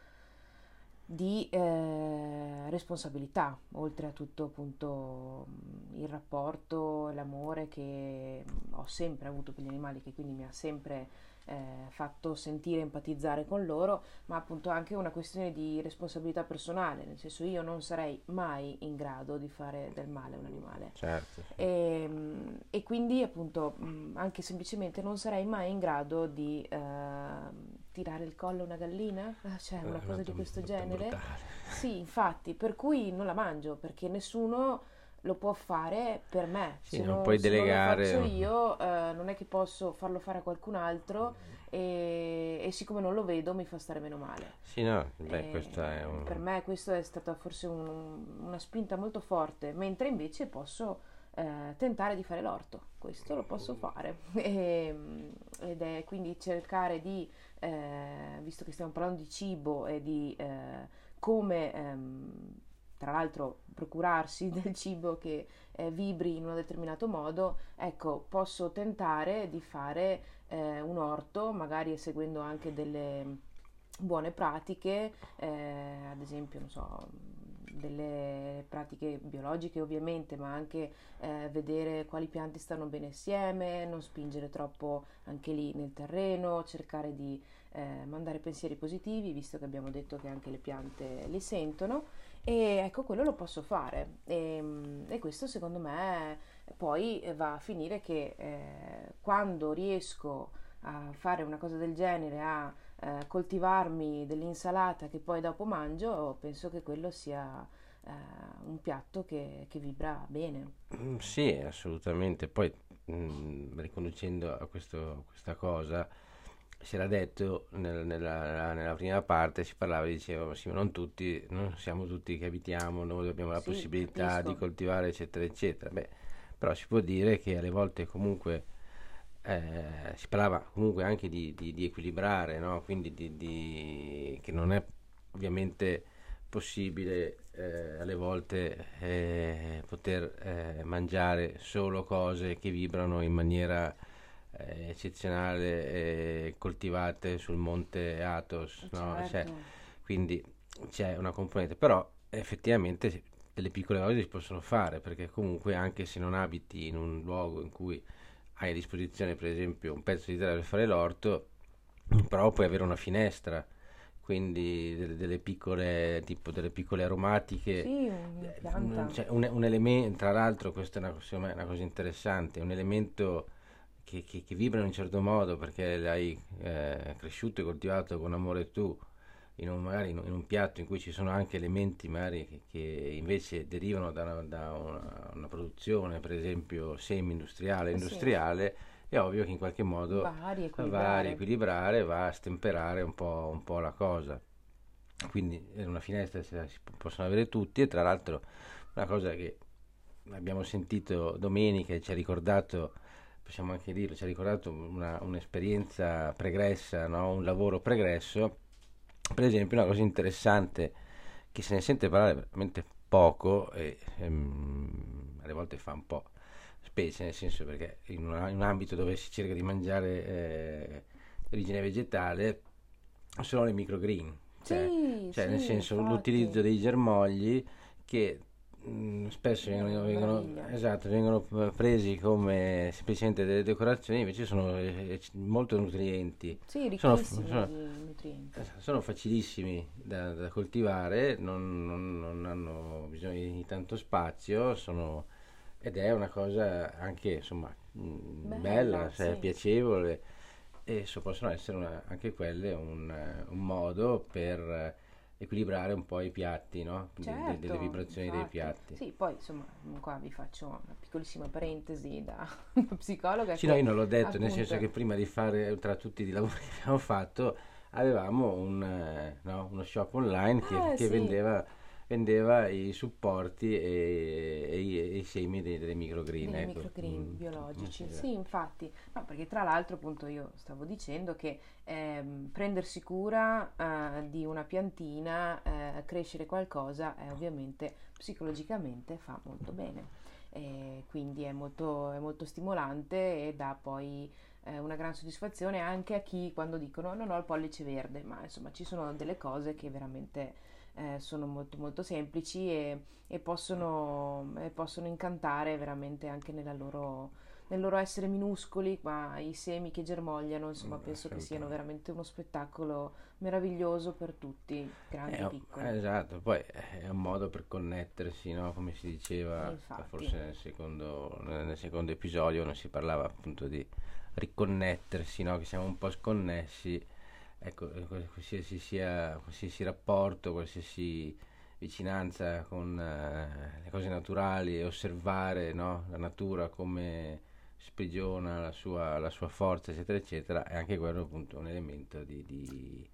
di eh, responsabilità, oltre a tutto appunto il rapporto, l'amore che ho sempre avuto per gli animali, che quindi mi ha sempre eh, fatto sentire empatizzare con loro, ma appunto anche una questione di responsabilità personale, nel senso io non sarei mai in grado di fare del male a un animale. Certo. E, ehm, e quindi appunto anche semplicemente non sarei mai in grado di uh, tirare il collo a una gallina, ah, cioè una eh, cosa di questo genere. Brutale. Sì, infatti, per cui non la mangio perché nessuno lo può fare per me. Sì, se non, non puoi se delegare. Non lo faccio io, eh, non è che posso farlo fare a qualcun altro e, e, siccome non lo vedo mi fa stare meno male. Sì, no, beh, questo è un... Per me questo è stata forse un, una spinta molto forte, mentre invece posso eh, tentare di fare l'orto, questo lo posso fare. <laughs> E, ed è quindi cercare di, eh, visto che stiamo parlando di cibo e di eh, come ehm, tra l'altro procurarsi <laughs> del cibo che eh, vibri in un determinato modo, ecco, posso tentare di fare eh, un orto, magari seguendo anche delle buone pratiche, eh, ad esempio, non so, delle pratiche biologiche ovviamente, ma anche eh, vedere quali piante stanno bene assieme, non spingere troppo anche lì nel terreno, cercare di eh, mandare pensieri positivi, visto che abbiamo detto che anche le piante li sentono e ecco, quello lo posso fare. E, ehm, e questo secondo me poi va a finire che eh, quando riesco a fare una cosa del genere, a eh, coltivarmi dell'insalata che poi dopo mangio, penso che quello sia eh, un piatto che, che, vibra bene. Mm, sì, assolutamente. Poi mh, mm, riconducendo a questo, questa cosa, si era detto nel, nella, nella, prima parte, si parlava, diceva, sì, ma non tutti, non siamo tutti che abitiamo, noi abbiamo la sì, possibilità capisco. di coltivare, eccetera, eccetera. Beh, però si può dire che alle volte comunque eh, si parlava comunque anche di, di, di equilibrare, no? quindi di, che non è ovviamente possibile eh, alle volte eh, poter eh, mangiare solo cose che vibrano in maniera eh, eccezionale e coltivate sul monte Athos, no? certo. cioè, quindi c'è una componente, però effettivamente delle piccole cose si possono fare perché comunque anche se non abiti in un luogo in cui hai a disposizione per esempio un pezzo di terra per fare l'orto, però puoi avere una finestra quindi delle, delle, piccole tipo delle piccole aromatiche sì, un, cioè, un, un elemento tra l'altro questa è una, una cosa interessante un elemento che, che, che vibra in un certo modo perché l'hai eh, cresciuto e coltivato con amore tu, in un, magari in, un piatto in cui ci sono anche elementi magari che, che invece derivano da, una, da una, una, produzione, per esempio semi-industriale, industriale, sì. è ovvio che in qualche modo va a riequilibrare, va a, riequilibrare, va a stemperare un po', un po la cosa. quindi è una finestra che si possono avere tutti e tra l'altro una cosa che abbiamo sentito domenica e ci ha ricordato possiamo anche dirlo, ci ha ricordato una, un'esperienza pregressa, no? un lavoro pregresso, per esempio una cosa interessante che se ne sente parlare veramente poco e ehm, alle volte fa un po' specie, nel senso perché in, una, in un ambito dove si cerca di mangiare eh, origine vegetale sono le microgreen, cioè, Sì, cioè sì, nel senso infatti. l'utilizzo dei germogli che spesso È vengono, vengono- esatto, vengono presi come semplicemente delle decorazioni, invece sono eh, eh, molto nutrienti. Sì, Sono, sono- nutrienti. sono facilissimi da, da coltivare, non, non- non hanno bisogno di tanto spazio, sono- ed è una cosa anche insomma mh, Bella, bella, cioè, sì. piacevole e so- possono essere una- anche quelle un, un modo per equilibrare un po' i piatti, no? De- de- Certo, delle vibrazioni dei infatti. piatti. Sì, poi insomma, qua vi faccio una piccolissima parentesi da <laughs> psicologa. Sì, no, io non l'ho detto, nel appunto- senso che prima di fare tra tutti i lavori che abbiamo fatto avevamo un, eh, no, uno shop online che, Ah, che sì. vendeva, vendeva i supporti e, e i, e i semi dei- delle microgreen. dei ecco. microgreen Mm, biologici. mm, Sì, infatti, no, perché tra l'altro appunto io stavo dicendo che ehm, prendersi cura eh, di una piantina, eh, crescere qualcosa, eh, ovviamente psicologicamente fa molto bene. E quindi è molto, è molto stimolante e dà poi eh, una gran soddisfazione anche a chi quando dicono non ho il pollice verde, ma insomma ci sono delle cose che veramente eh, sono molto molto semplici e, e possono, e possono incantare veramente anche nella loro, nel loro essere minuscoli, ma i semi che germogliano, insomma, Mm, penso che siano veramente uno spettacolo meraviglioso per tutti, grandi Eh, e oh, piccoli. esatto, poi è un modo per connettersi, no? Come si diceva, Infatti. forse nel secondo, nel secondo episodio non si parlava appunto di riconnettersi, no? Che siamo un po' sconnessi. Ecco, eh, qual- qualsiasi sia, qualsiasi rapporto, qualsiasi vicinanza con eh, le cose naturali e osservare, no? La natura come sprigiona la sua, la sua forza, eccetera, eccetera, è anche quello appunto un elemento di, di-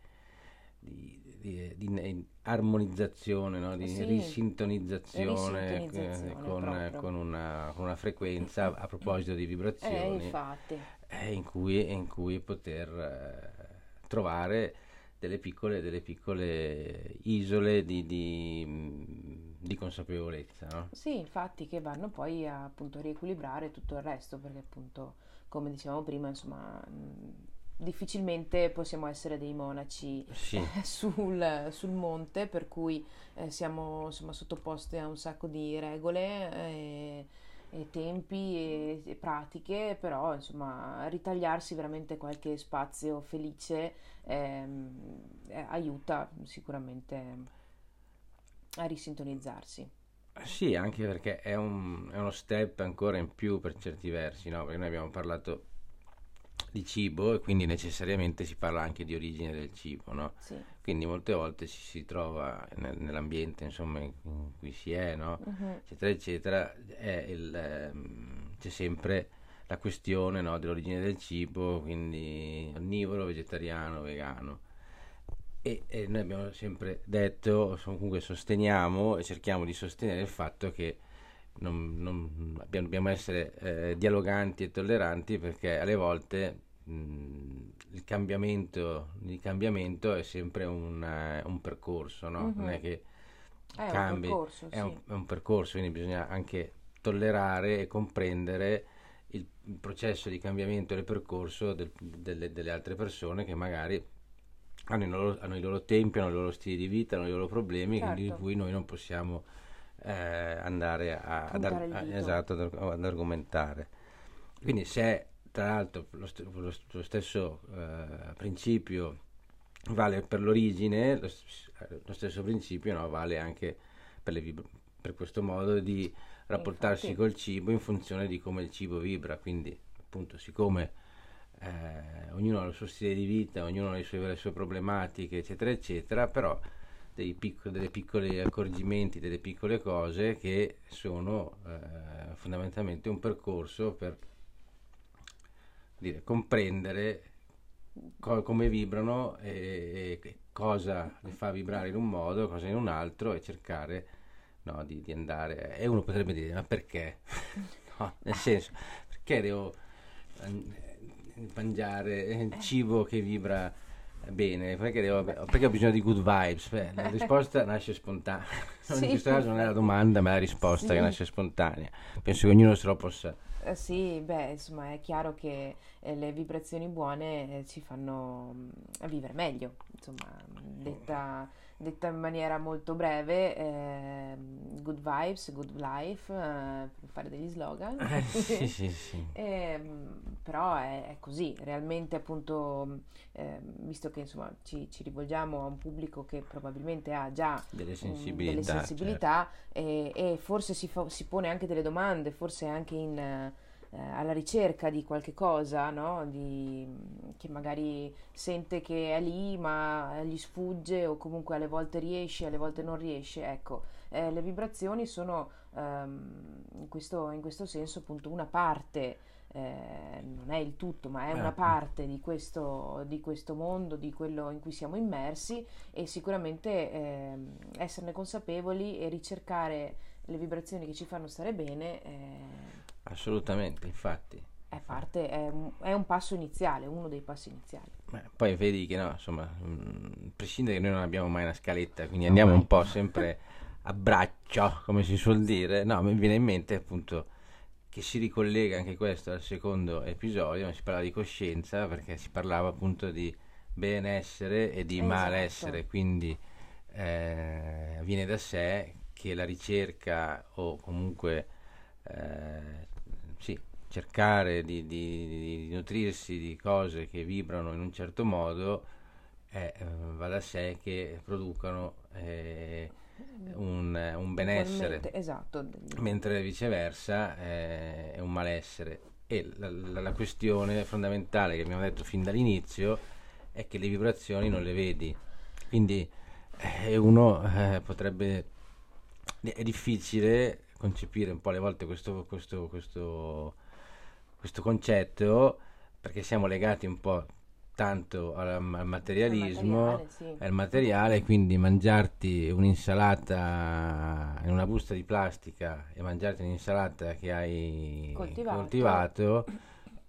di, di- di ne- armonizzazione, no? di Sì, risintonizzazione, risintonizzazione eh, con, proprio. con una, con una frequenza a proposito di Eh, vibrazioni infatti, eh, in cui, in cui poter eh, trovare delle piccole, delle piccole isole di, di, di consapevolezza. No? sì, infatti che vanno poi a appunto riequilibrare tutto il resto, perché appunto, come dicevamo prima, insomma, mh, difficilmente possiamo essere dei monaci Sì, <laughs> sul, sul monte, per cui eh, siamo insomma, sottoposti a un sacco di regole e, e tempi e, e pratiche, però insomma ritagliarsi veramente qualche spazio felice ehm, eh, aiuta sicuramente a risintonizzarsi. sì, anche perché è, un- è uno step ancora in più per certi versi, no? perché noi abbiamo parlato di cibo e quindi necessariamente si parla anche di origine del cibo, no? Sì. Quindi molte volte ci si trova nel- nell'ambiente insomma, in cui si è, no? Mhm. eccetera, eccetera, è il, ehm, c'è sempre la questione no, dell'origine del cibo, quindi onnivoro, vegetariano, vegano. E, e noi abbiamo sempre detto, comunque sosteniamo e cerchiamo di sostenere il fatto che non, non- abbiamo- dobbiamo essere eh, dialoganti e tolleranti perché alle volte mh, il cambiamento, il cambiamento è sempre un, eh, un percorso, no? Non è Mhm. che È un cambi, percorso, è un, sì. è un percorso, quindi bisogna anche tollerare e comprendere il, il processo di cambiamento del percorso del- delle, delle altre persone che magari hanno i, loro, hanno i loro tempi, hanno i loro stili di vita, hanno i loro problemi, quindi di Certo. cui noi non possiamo eh, andare a, ad, a- esatto, ad, ad argomentare. Quindi se tra l'altro lo, st- lo st- stesso eh, principio vale per l'origine, lo, s- eh, lo stesso principio no, vale anche per, le vib- per questo modo di rapportarsi Infatti. col cibo in funzione di come il cibo vibra, quindi appunto siccome eh, ognuno ha il suo stile di vita, ognuno ha le sue, le sue problematiche, eccetera, eccetera, però dei picco- delle piccoli accorgimenti, delle piccole cose che sono eh, fondamentalmente un percorso per dire, comprendere co- come vibrano e, e cosa le fa vibrare in un modo, cosa in un altro e cercare no, di, di, andare. E uno potrebbe dire, ma perché? <laughs> no, nel senso, perché devo mangiare cibo che vibra bene? Perché, devo, perché ho bisogno di good vibes? Beh, la <laughs> risposta nasce spontanea. <laughs> Sì. In questo caso non è la domanda, ma è la risposta sì. che nasce spontanea. Penso che ognuno se lo possa eh, sì, beh, insomma, è chiaro che eh, le vibrazioni buone eh, ci fanno mm, vivere meglio, insomma, detta, detta in maniera molto breve, eh, good vibes, good life, eh, per fare degli slogan. Eh, sì, sì, <laughs> sì. Ehm, però è, è, così, realmente appunto, ehm, visto che insomma ci, ci, rivolgiamo a un pubblico che probabilmente ha già delle sensibilità, delle sensibilità certo. e, e, forse si, fa, si, pone anche delle domande, forse anche in alla ricerca di qualche cosa, no? di, che magari sente che è lì ma gli sfugge o comunque alle volte riesce, alle volte non riesce. Ecco, eh, le vibrazioni sono ehm, in, questo, in, questo, senso appunto una parte. Eh, non è il tutto, ma è una certo. parte di questo, di questo, mondo, di quello in cui siamo immersi e sicuramente eh, esserne consapevoli e ricercare le vibrazioni che ci fanno stare bene eh, Assolutamente, infatti. È, parte, è, un, è un passo iniziale, uno dei passi iniziali. Beh, poi vedi che no, insomma, mh, mm, prescindere che noi non abbiamo mai una scaletta, quindi andiamo un po' sempre a braccio, come si suol dire, no, mi viene in mente appunto che si ricollega anche questo al secondo episodio, si parla di coscienza perché si parlava appunto di benessere e di esatto. malessere, quindi eh, viene da sé che la ricerca o comunque eh, sì, cercare di, di, di, nutrirsi di cose che vibrano in un certo modo eh, va da sé che producano eh, un, un, benessere, esatto. mentre viceversa eh, è un malessere. E la, la, la, questione fondamentale che abbiamo detto fin dall'inizio è che le vibrazioni non le vedi, quindi eh, uno eh, potrebbe... È difficile concepire un po' alle volte questo, questo, questo, questo concetto perché siamo legati un po' tanto al, al materialismo, al materiale, sì. al materiale, quindi mangiarti un'insalata in una busta di plastica e mangiarti un'insalata che hai coltivato, coltivato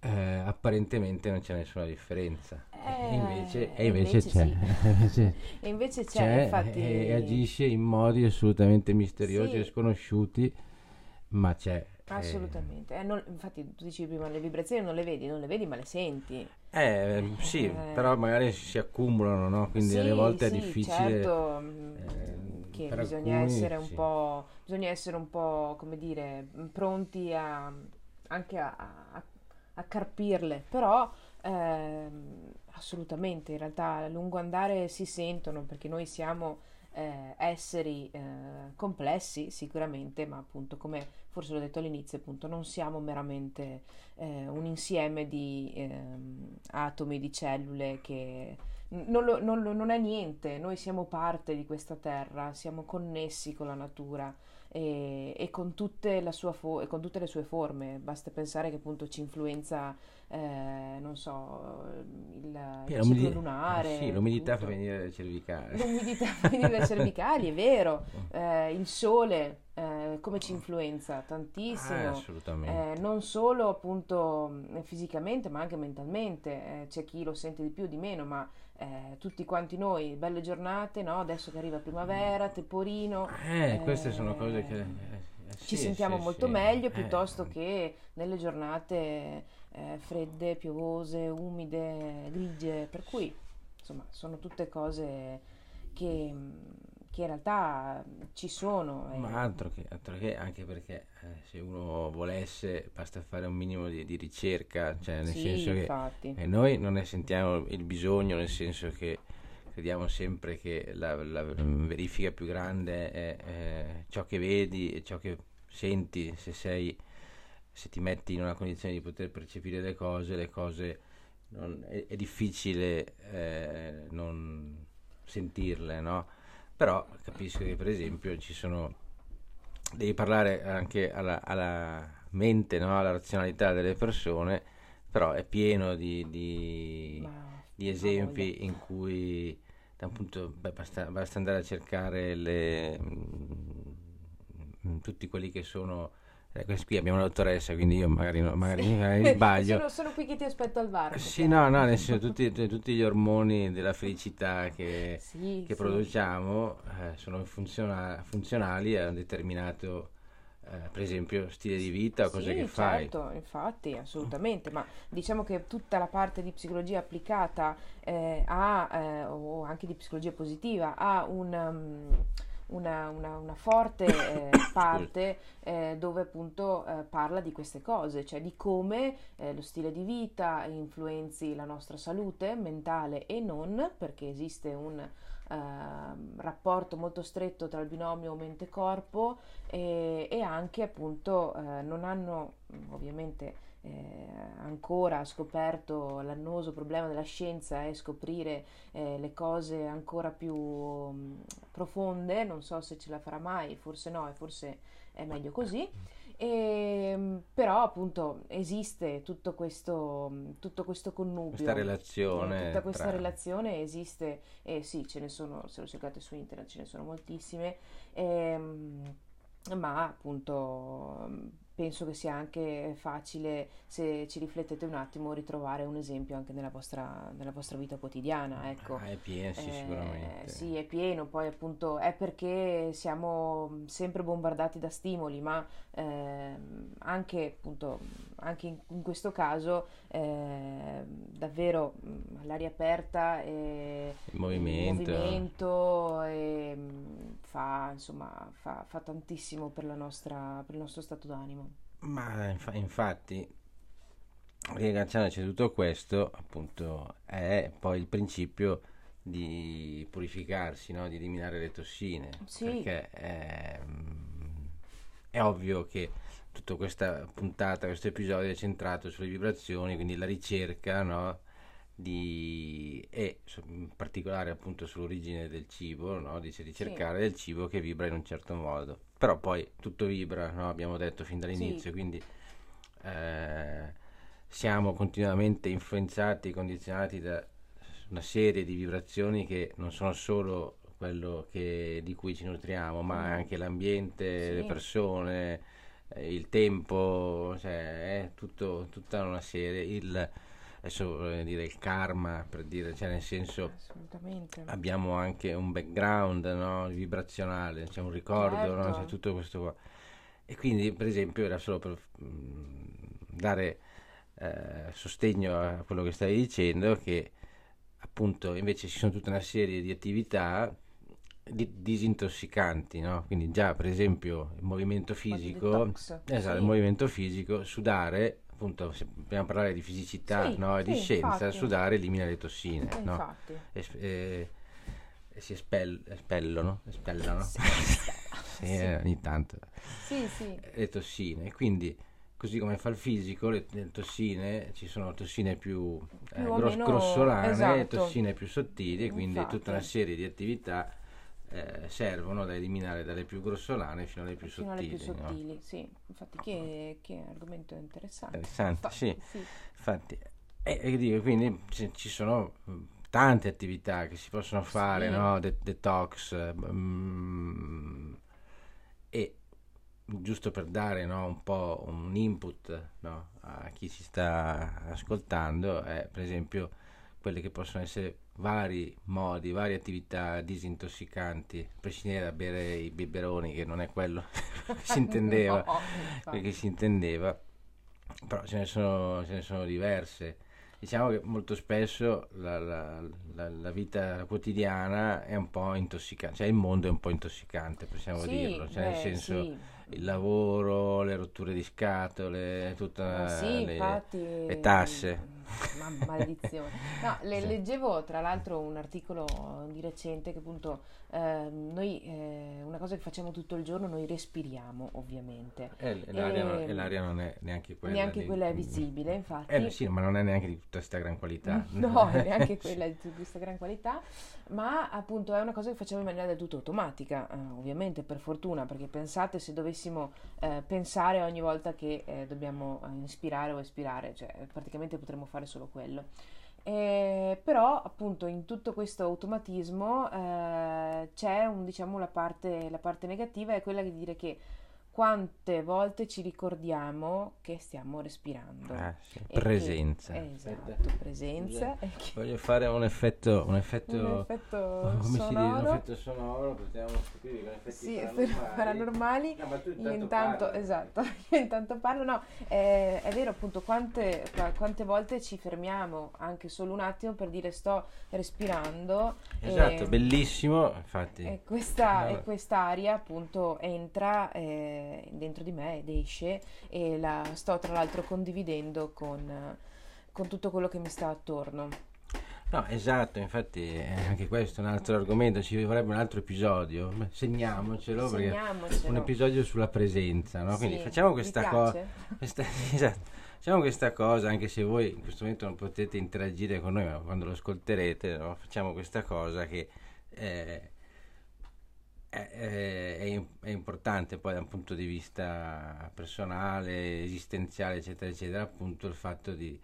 eh, apparentemente non c'è nessuna differenza. Eh, e invece, e invece, invece c'è. Sì. <laughs> e invece c'è, c'è infatti... e agisce in modi assolutamente misteriosi sì. e sconosciuti, ma c'è. Assolutamente, eh, non, infatti tu dici prima le vibrazioni non le vedi, non le vedi ma le senti. Eh, sì, eh. però magari si accumulano, no? Quindi sì, alle volte sì, è difficile. Certo, eh, che bisogna alcuni, essere un po', bisogna essere un po', come dire, pronti a, anche a, a, a carpirle, però ehm, assolutamente, in realtà a lungo andare si sentono perché noi siamo eh, esseri eh, complessi sicuramente, ma appunto come forse l'ho detto all'inizio, appunto non siamo meramente eh, un insieme di ehm, atomi, di cellule che non, lo, non, non è niente, noi siamo parte di questa terra, siamo connessi con la natura e, e, con, tutte fo- e con, tutte le sue forme. Basta pensare che appunto ci influenza, eh, non so, il, il ciclo lunare. Eh sì, l'umidità fa venire le cervicali. L'umidità fa venire le cervicali, è vero. <laughs> Eh, il sole. Eh, come ci influenza tantissimo, ah, assolutamente. Eh, non solo appunto fisicamente ma anche mentalmente, eh, c'è chi lo sente di più, di meno, ma eh, tutti quanti noi, belle giornate, no? adesso che arriva primavera, temporino. Eh, queste sono cose che... Eh, eh ci sì, sentiamo sì, molto sì. meglio eh. piuttosto che nelle giornate eh, fredde, piovose, umide, grigie, per cui insomma sono tutte cose che che in realtà ci sono. Eh. Ma altro che, altro che anche perché eh, se uno volesse basta fare un minimo di, di ricerca, cioè nel sì, senso infatti. che eh, noi non ne sentiamo il bisogno, nel senso che crediamo sempre che la, la verifica più grande è, è ciò che vedi e ciò che senti, se sei se ti metti in una condizione di poter percepire le cose, le cose non, è, è, difficile eh, non sentirle, no? Però capisco che per esempio ci sono devi parlare anche alla, alla mente no? alla razionalità delle persone però è pieno di, di, di esempi in cui appunto beh, basta, basta, andare a cercare le, mh, mm, tutti quelli che sono eh, qui abbiamo una dottoressa, quindi io magari, no, magari, sì. magari sbaglio. <laughs> sono, sono, qui che ti aspetto al bar. Sì, no, no, nel senso tutti, tutti, gli ormoni della felicità che, sì, che sì. produciamo eh, sono funziona- funzionali a un determinato eh, per esempio stile di vita o cose che fai. Certo, infatti, assolutamente, ma diciamo che tutta la parte di psicologia applicata eh, ha, eh, o anche di psicologia positiva ha un... Um, una, una, una, forte <coughs> eh, parte eh, dove appunto eh, parla di queste cose, cioè di come eh, lo stile di vita influenzi la nostra salute mentale e non, perché esiste un Ehm, rapporto molto stretto tra il binomio mente-corpo e, e anche appunto eh, non hanno ovviamente eh, ancora scoperto l'annoso problema della scienza è scoprire eh, le cose ancora più mh, mm, profonde, non so se ce la farà mai, forse no e forse è meglio così. E, ehm, però appunto esiste tutto questo, tutto questo connubio. Questa relazione. Tutta questa tra... relazione esiste e sì, ce ne sono, se lo cercate su internet ce ne sono moltissime, ehm, ma appunto penso che sia anche facile, se ci riflettete un attimo, ritrovare un esempio anche nella vostra, nella vostra vita quotidiana. Ecco. Ah, è pieno, sì, eh, sicuramente. Sì, è pieno, poi appunto è perché siamo sempre bombardati da stimoli, ma eh, anche appunto anche in, in questo caso eh, davvero mh, all'aria aperta e il movimento, il movimento e, fa, insomma, fa, fa tantissimo per, nostra, per il nostro stato d'animo. Ma inf- infatti, riagganciandoci a tutto questo, appunto, è poi il principio di purificarsi, no? di eliminare le tossine. Sì. Perché è, è ovvio che tutta questa puntata, questo episodio è centrato sulle vibrazioni, quindi la ricerca no? Di, e in particolare appunto sull'origine del cibo, no? dice di cercare sì. del cibo che vibra in un certo modo. Però poi tutto vibra, no? abbiamo detto fin dall'inizio, sì. quindi eh, siamo continuamente influenzati, condizionati da una serie di vibrazioni che non sono solo quello che, di cui ci nutriamo, ma mm. anche l'ambiente, sì. le persone, eh, il tempo, cioè è tutto, tutta una serie. Il, adesso vorrei dire il karma, per dire, cioè nel senso abbiamo anche un background no, vibrazionale, c'è cioè un ricordo, certo. no, c'è tutto questo qua. E quindi, per esempio, era solo per mm, dare eh, sostegno a quello che stai dicendo, che appunto invece ci sono tutta una serie di attività di, disintossicanti, no? Quindi già per esempio il movimento fisico, esatto, sì. il movimento fisico, sudare appunto, se dobbiamo parlare di fisicità sì, no, e di scienza, infatti. sudare elimina le tossine, eh, no? e, e, e, si espel, espellono, espellano, <laughs> sì, sì. eh, ogni tanto, le tossine. Quindi, così come fa il fisico, le, le tossine, ci sono tossine più, più eh, gros, grossolane esatto. tossine più sottili, e quindi infatti. tutta una serie di attività eh, servono da eliminare dalle più grossolane fino alle più fino sottili. Alle più sottili, no? sì. Infatti, che, che argomento interessante. Interessante, sì. sì. Infatti, e, e dico, quindi ci sono tante attività che si possono fare, sì. no? De- detox, mm, e giusto per dare no, un po' un input no, a chi ci sta ascoltando, è per esempio quelle che possono essere vari modi, varie attività disintossicanti, a prescindere da bere i biberoni, che non è quello che si <laughs> intendeva, no, perché si intendeva, però ce ne sono, ce ne sono diverse. Diciamo che molto spesso la, la, la, la, vita quotidiana è un po' intossicante, cioè il mondo è un po' intossicante, possiamo sì, dirlo, cioè beh, nel senso sì. il lavoro, le rotture di scatole, tutta sì, le, le tasse Ma, maledizione. No, le, sì. leggevo tra l'altro un articolo di recente che appunto eh, noi, eh, una cosa che facciamo tutto il giorno, noi respiriamo ovviamente. E l'aria, e, non, e l'aria non è neanche quella. Neanche di, quella è visibile, infatti. Eh sì, ma non è neanche di tutta questa gran qualità. <laughs> No, neanche <laughs> quella di tutta questa gran qualità, ma appunto è una cosa che facciamo in maniera del tutto automatica, eh, ovviamente per fortuna, perché pensate se dovessimo eh, pensare ogni volta che eh, dobbiamo inspirare o espirare, cioè praticamente potremmo fare solo quello. Eh, però appunto in tutto questo automatismo eh, c'è un, diciamo, la parte, la parte negativa è quella di dire che quante volte ci ricordiamo che stiamo respirando. Ah, sì. Presenza. Che, esatto, presenza. Che... Voglio fare un effetto, un effetto, un effetto <laughs> come sonoro. si dice, un effetto sonoro, potremmo stupire con effetti sì, paranormali. paranormali. No, ma tu intanto, intanto esatto, <laughs> io intanto parlo, no, è, è vero appunto quante, quante, volte ci fermiamo anche solo un attimo per dire sto respirando. Esatto, e, bellissimo, infatti. E questa, no. e quest'aria appunto entra... Eh, dentro di me ed esce e la sto tra l'altro condividendo con, con tutto quello che mi sta attorno. No, esatto, infatti anche questo è un altro argomento, ci vorrebbe un altro episodio, segniamocelo, Segniamocelo. perché un episodio sulla presenza, no? Quindi sì, facciamo questa cosa, <laughs> esatto, facciamo questa cosa, anche se voi in questo momento non potete interagire con noi, ma quando lo ascolterete, no? facciamo questa cosa che eh, è, è, importante poi da un punto di vista personale, esistenziale, eccetera, eccetera, appunto il fatto di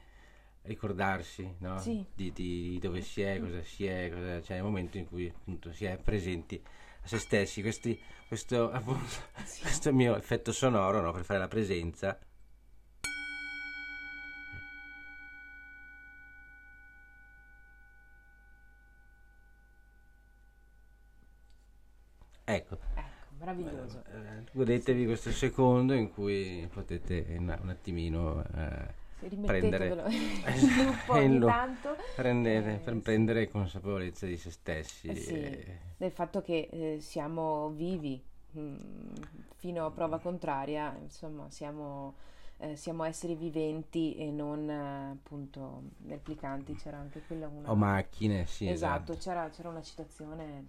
ricordarsi no? sì. di, di, dove si è, cosa si è, cosa, cioè il momento in cui appunto si è presenti a se stessi. Questi, questo, appunto, sì. questo mio effetto sonoro no? per fare la presenza. Ecco. ecco meraviglioso. Eh, godetevi questo secondo in cui potete un, un attimino eh, prendere, <laughs> ogni tanto. Prendere, eh, per sì. prendere consapevolezza di se stessi. Sì, e... del fatto che eh, siamo vivi mh, mm, fino a prova contraria, insomma siamo... Eh, siamo esseri viventi e non eh, appunto replicanti c'era anche quella una... o macchine sì esatto, esatto. C'era, c'era una citazione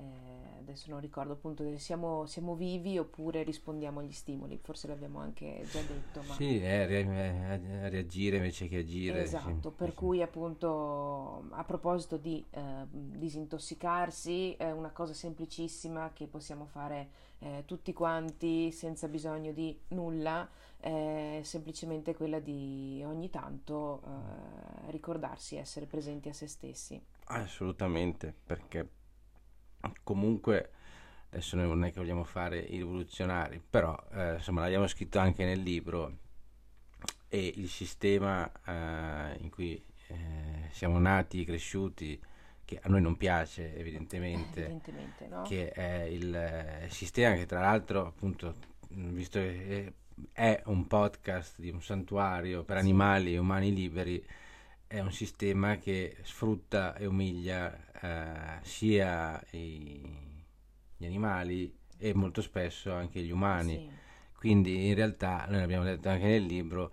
eh, adesso non ricordo appunto se siamo, siamo, vivi oppure rispondiamo agli stimoli, forse l'abbiamo anche già detto. Ma... Sì, è re- reagire invece che agire. Esatto, sì. per cui appunto a proposito di eh, disintossicarsi, è una cosa semplicissima che possiamo fare eh, tutti quanti senza bisogno di nulla, è semplicemente quella di ogni tanto eh, ricordarsi, essere presenti a se stessi. Assolutamente, perché comunque adesso noi non è che vogliamo fare i rivoluzionari, però eh, insomma l'abbiamo scritto anche nel libro e il sistema eh, in cui eh, siamo nati, cresciuti, che a noi non piace evidentemente, evidentemente no? che è il, eh, sistema che tra l'altro appunto, visto che è un podcast di un santuario per sì. animali e umani liberi, è un sistema che sfrutta e umilia eh, sia i, gli animali e molto spesso anche gli umani. Sì. Quindi in realtà, noi l'abbiamo detto anche nel libro,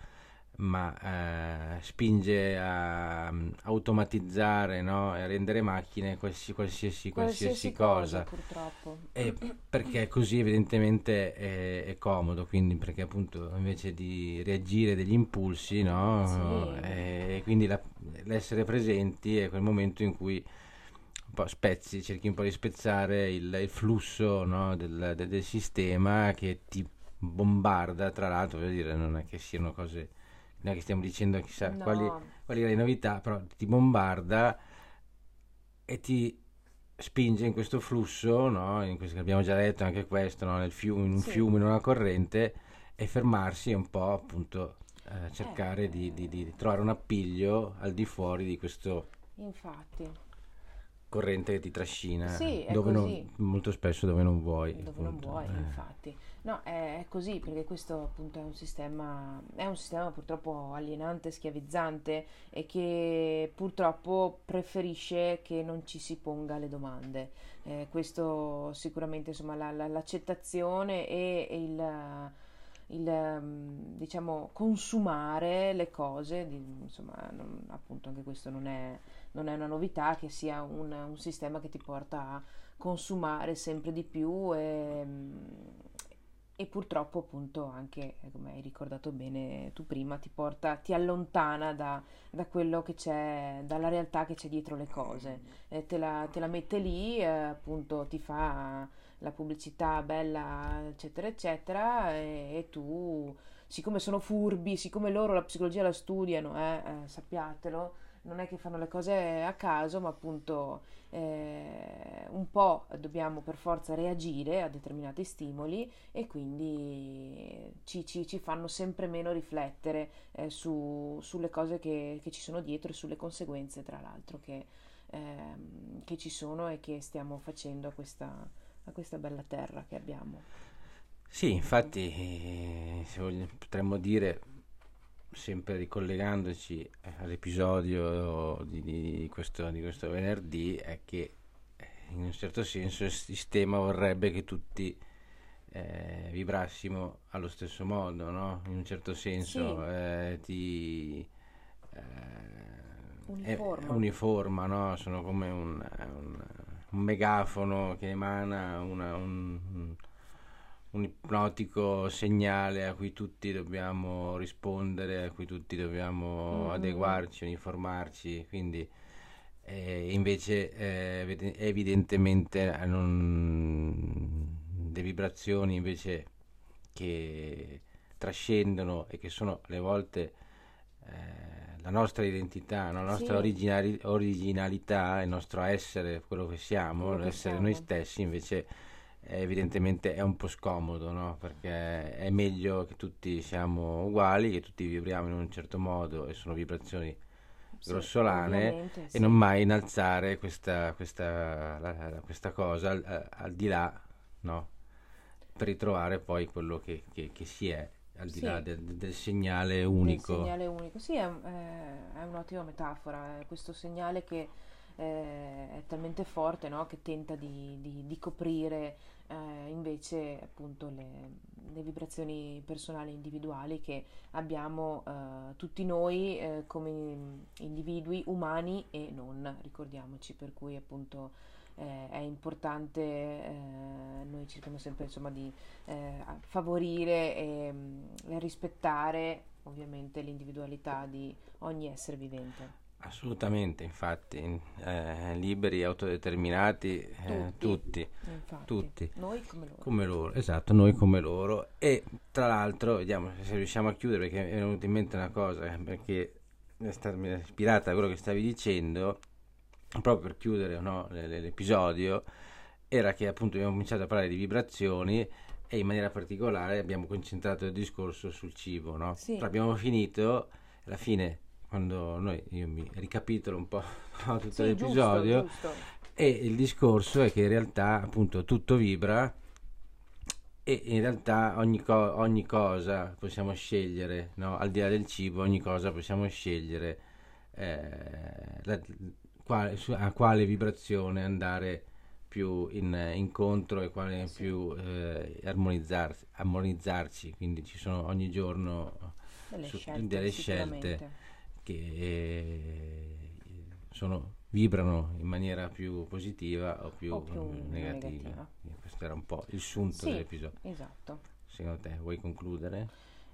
ma eh, spinge a um, automatizzare no? e a rendere macchine qualsiasi, qualsiasi, qualsiasi, cosa, cosa. purtroppo. E perché così evidentemente è, è, comodo, quindi perché appunto invece di reagire degli impulsi, no? Sì. E quindi la, l'essere presenti è quel momento in cui un po' spezzi, cerchi un po' di spezzare il, il flusso no? del, del, del sistema che ti bombarda, tra l'altro, voglio dire, non è che siano cose non è che stiamo dicendo chissà no. quali, quali le novità, però ti bombarda e ti spinge in questo flusso, no? in questo, abbiamo già detto anche questo, no? Nel fiume, in un sì. fiume, in una corrente, e fermarsi un po' appunto eh, cercare eh. di, di, di, trovare un appiglio al di fuori di questo Infatti. Corrente che ti trascina, sì, dove non, molto spesso dove non vuoi. Dove non vuoi, eh. infatti. No, è, così perché questo appunto è un sistema, è un sistema purtroppo alienante, schiavizzante e che purtroppo preferisce che non ci si ponga le domande. Eh, questo sicuramente insomma la, la, l'accettazione e il, il diciamo consumare le cose, insomma non, appunto anche questo non è, non è una novità che sia un, un sistema che ti porta a consumare sempre di più e e purtroppo appunto anche, eh, come hai ricordato bene tu prima, ti porta, ti allontana da, da quello che c'è, dalla realtà che c'è dietro le cose, eh, te, la, te, la, mette lì, eh, appunto ti fa la pubblicità bella, eccetera, eccetera, e, e, tu, siccome sono furbi, siccome loro la psicologia la studiano, eh, eh sappiatelo, non è che fanno le cose a caso, ma appunto eh, un po' dobbiamo per forza reagire a determinati stimoli e quindi ci, ci, ci fanno sempre meno riflettere eh, su, sulle cose che, che, ci sono dietro e sulle conseguenze, tra l'altro, che, ehm, che ci sono e che stiamo facendo a questa, a questa bella terra che abbiamo. Sì, infatti eh, potremmo dire sempre ricollegandoci all'episodio di, di, questo, di, questo, venerdì, è che eh, in un certo senso il sistema vorrebbe che tutti eh, vibrassimo allo stesso modo, no? In un certo senso sì. eh, ti eh, uniforma, uniforma no? Sono come un, un, un, megafono che emana una, un un ipnotico segnale a cui tutti dobbiamo rispondere, a cui tutti dobbiamo mm-hmm. adeguarci, uniformarci, quindi eh, invece eh, evidentemente eh, non, le vibrazioni invece che trascendono e che sono alle volte eh, la nostra identità, la nostra sì. originali- originalità, il nostro essere, quello che siamo, quello l'essere siamo. noi stessi, invece evidentemente è un po' scomodo, no? perché è meglio che tutti siamo uguali, che tutti vibriamo in un certo modo e sono vibrazioni sì, grossolane sì. e non mai innalzare questa, questa, la, questa cosa al, al, di là, no? per ritrovare poi quello che, che, che si è al di sì. là del, del, segnale unico. Del segnale unico, sì, è, è un'ottima metafora, è questo segnale che eh, è talmente forte no? che tenta di, di, di coprire eh, invece appunto le, le, vibrazioni personali individuali che abbiamo eh, tutti noi eh, come individui umani e non, ricordiamoci, per cui appunto eh, è importante, eh, noi cerchiamo sempre insomma di eh, favorire e mh, mm, rispettare ovviamente l'individualità di ogni essere vivente. Assolutamente, infatti, eh, liberi, autodeterminati, eh, tutti, tutti, tutti, Noi come loro. come loro. Esatto, noi come loro. E tra l'altro, vediamo se riusciamo a chiudere, perché mi è venuta in mente una cosa, eh, perché mi è ispirata a quello che stavi dicendo, proprio per chiudere no, l'episodio, era che appunto abbiamo cominciato a parlare di vibrazioni e in maniera particolare abbiamo concentrato il discorso sul cibo, no? Sì. Abbiamo finito, alla fine quando noi, io mi ricapitolo un po' <laughs> tutto sì, l'episodio giusto, giusto. e il discorso è che in realtà appunto tutto vibra e in realtà ogni, co- ogni cosa possiamo scegliere, no? al di là del cibo, ogni cosa possiamo scegliere eh, la, quale, a quale vibrazione andare più in, incontro e quale sì. più eh, armonizzarsi, armonizzarci, quindi ci sono ogni giorno delle su, scelte, delle scelte che sono, vibrano in maniera più positiva o più, o più negativa. negativa. Questo era un po' il sunto sì, dell'episodio. Esatto. Secondo te vuoi concludere?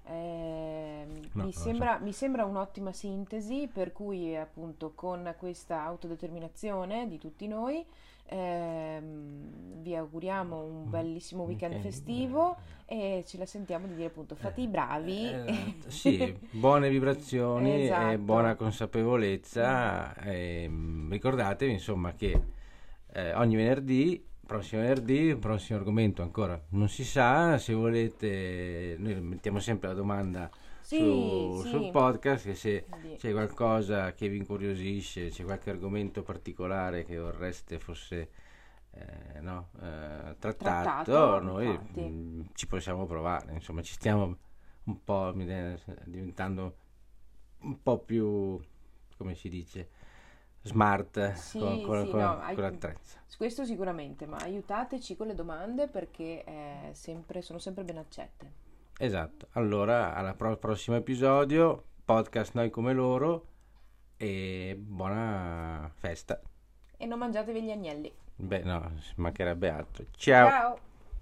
Eh, no, mi, sembra, so. mi, sembra, un'ottima sintesi per cui appunto con questa autodeterminazione di tutti noi ehm, vi auguriamo un mm. bellissimo weekend okay. festivo e ce la sentiamo di dire appunto fate i bravi eh, <laughs> sì, buone vibrazioni esatto. e buona consapevolezza e, mm, ricordatevi insomma che eh, ogni venerdì prossimo venerdì, prossimo argomento ancora. Non si sa, se volete noi mettiamo sempre la domanda sì, su, sì. sul podcast che se c'è qualcosa che vi incuriosisce, c'è qualche argomento particolare che vorreste fosse eh, no, eh, trattato, trattato, noi mh, mm, ci possiamo provare, insomma ci stiamo un po' diventando un po' più, come si dice, smart sì, con, con, sì, con, no, con l'attrezzo. Questo sicuramente, ma aiutateci con le domande perché eh, sempre, sono sempre ben accette. Esatto, allora al pro- prossimo episodio, podcast Noi come loro e buona festa. E non mangiatevi gli agnelli. Beh no, mancherebbe altro. Ciao. Ciao.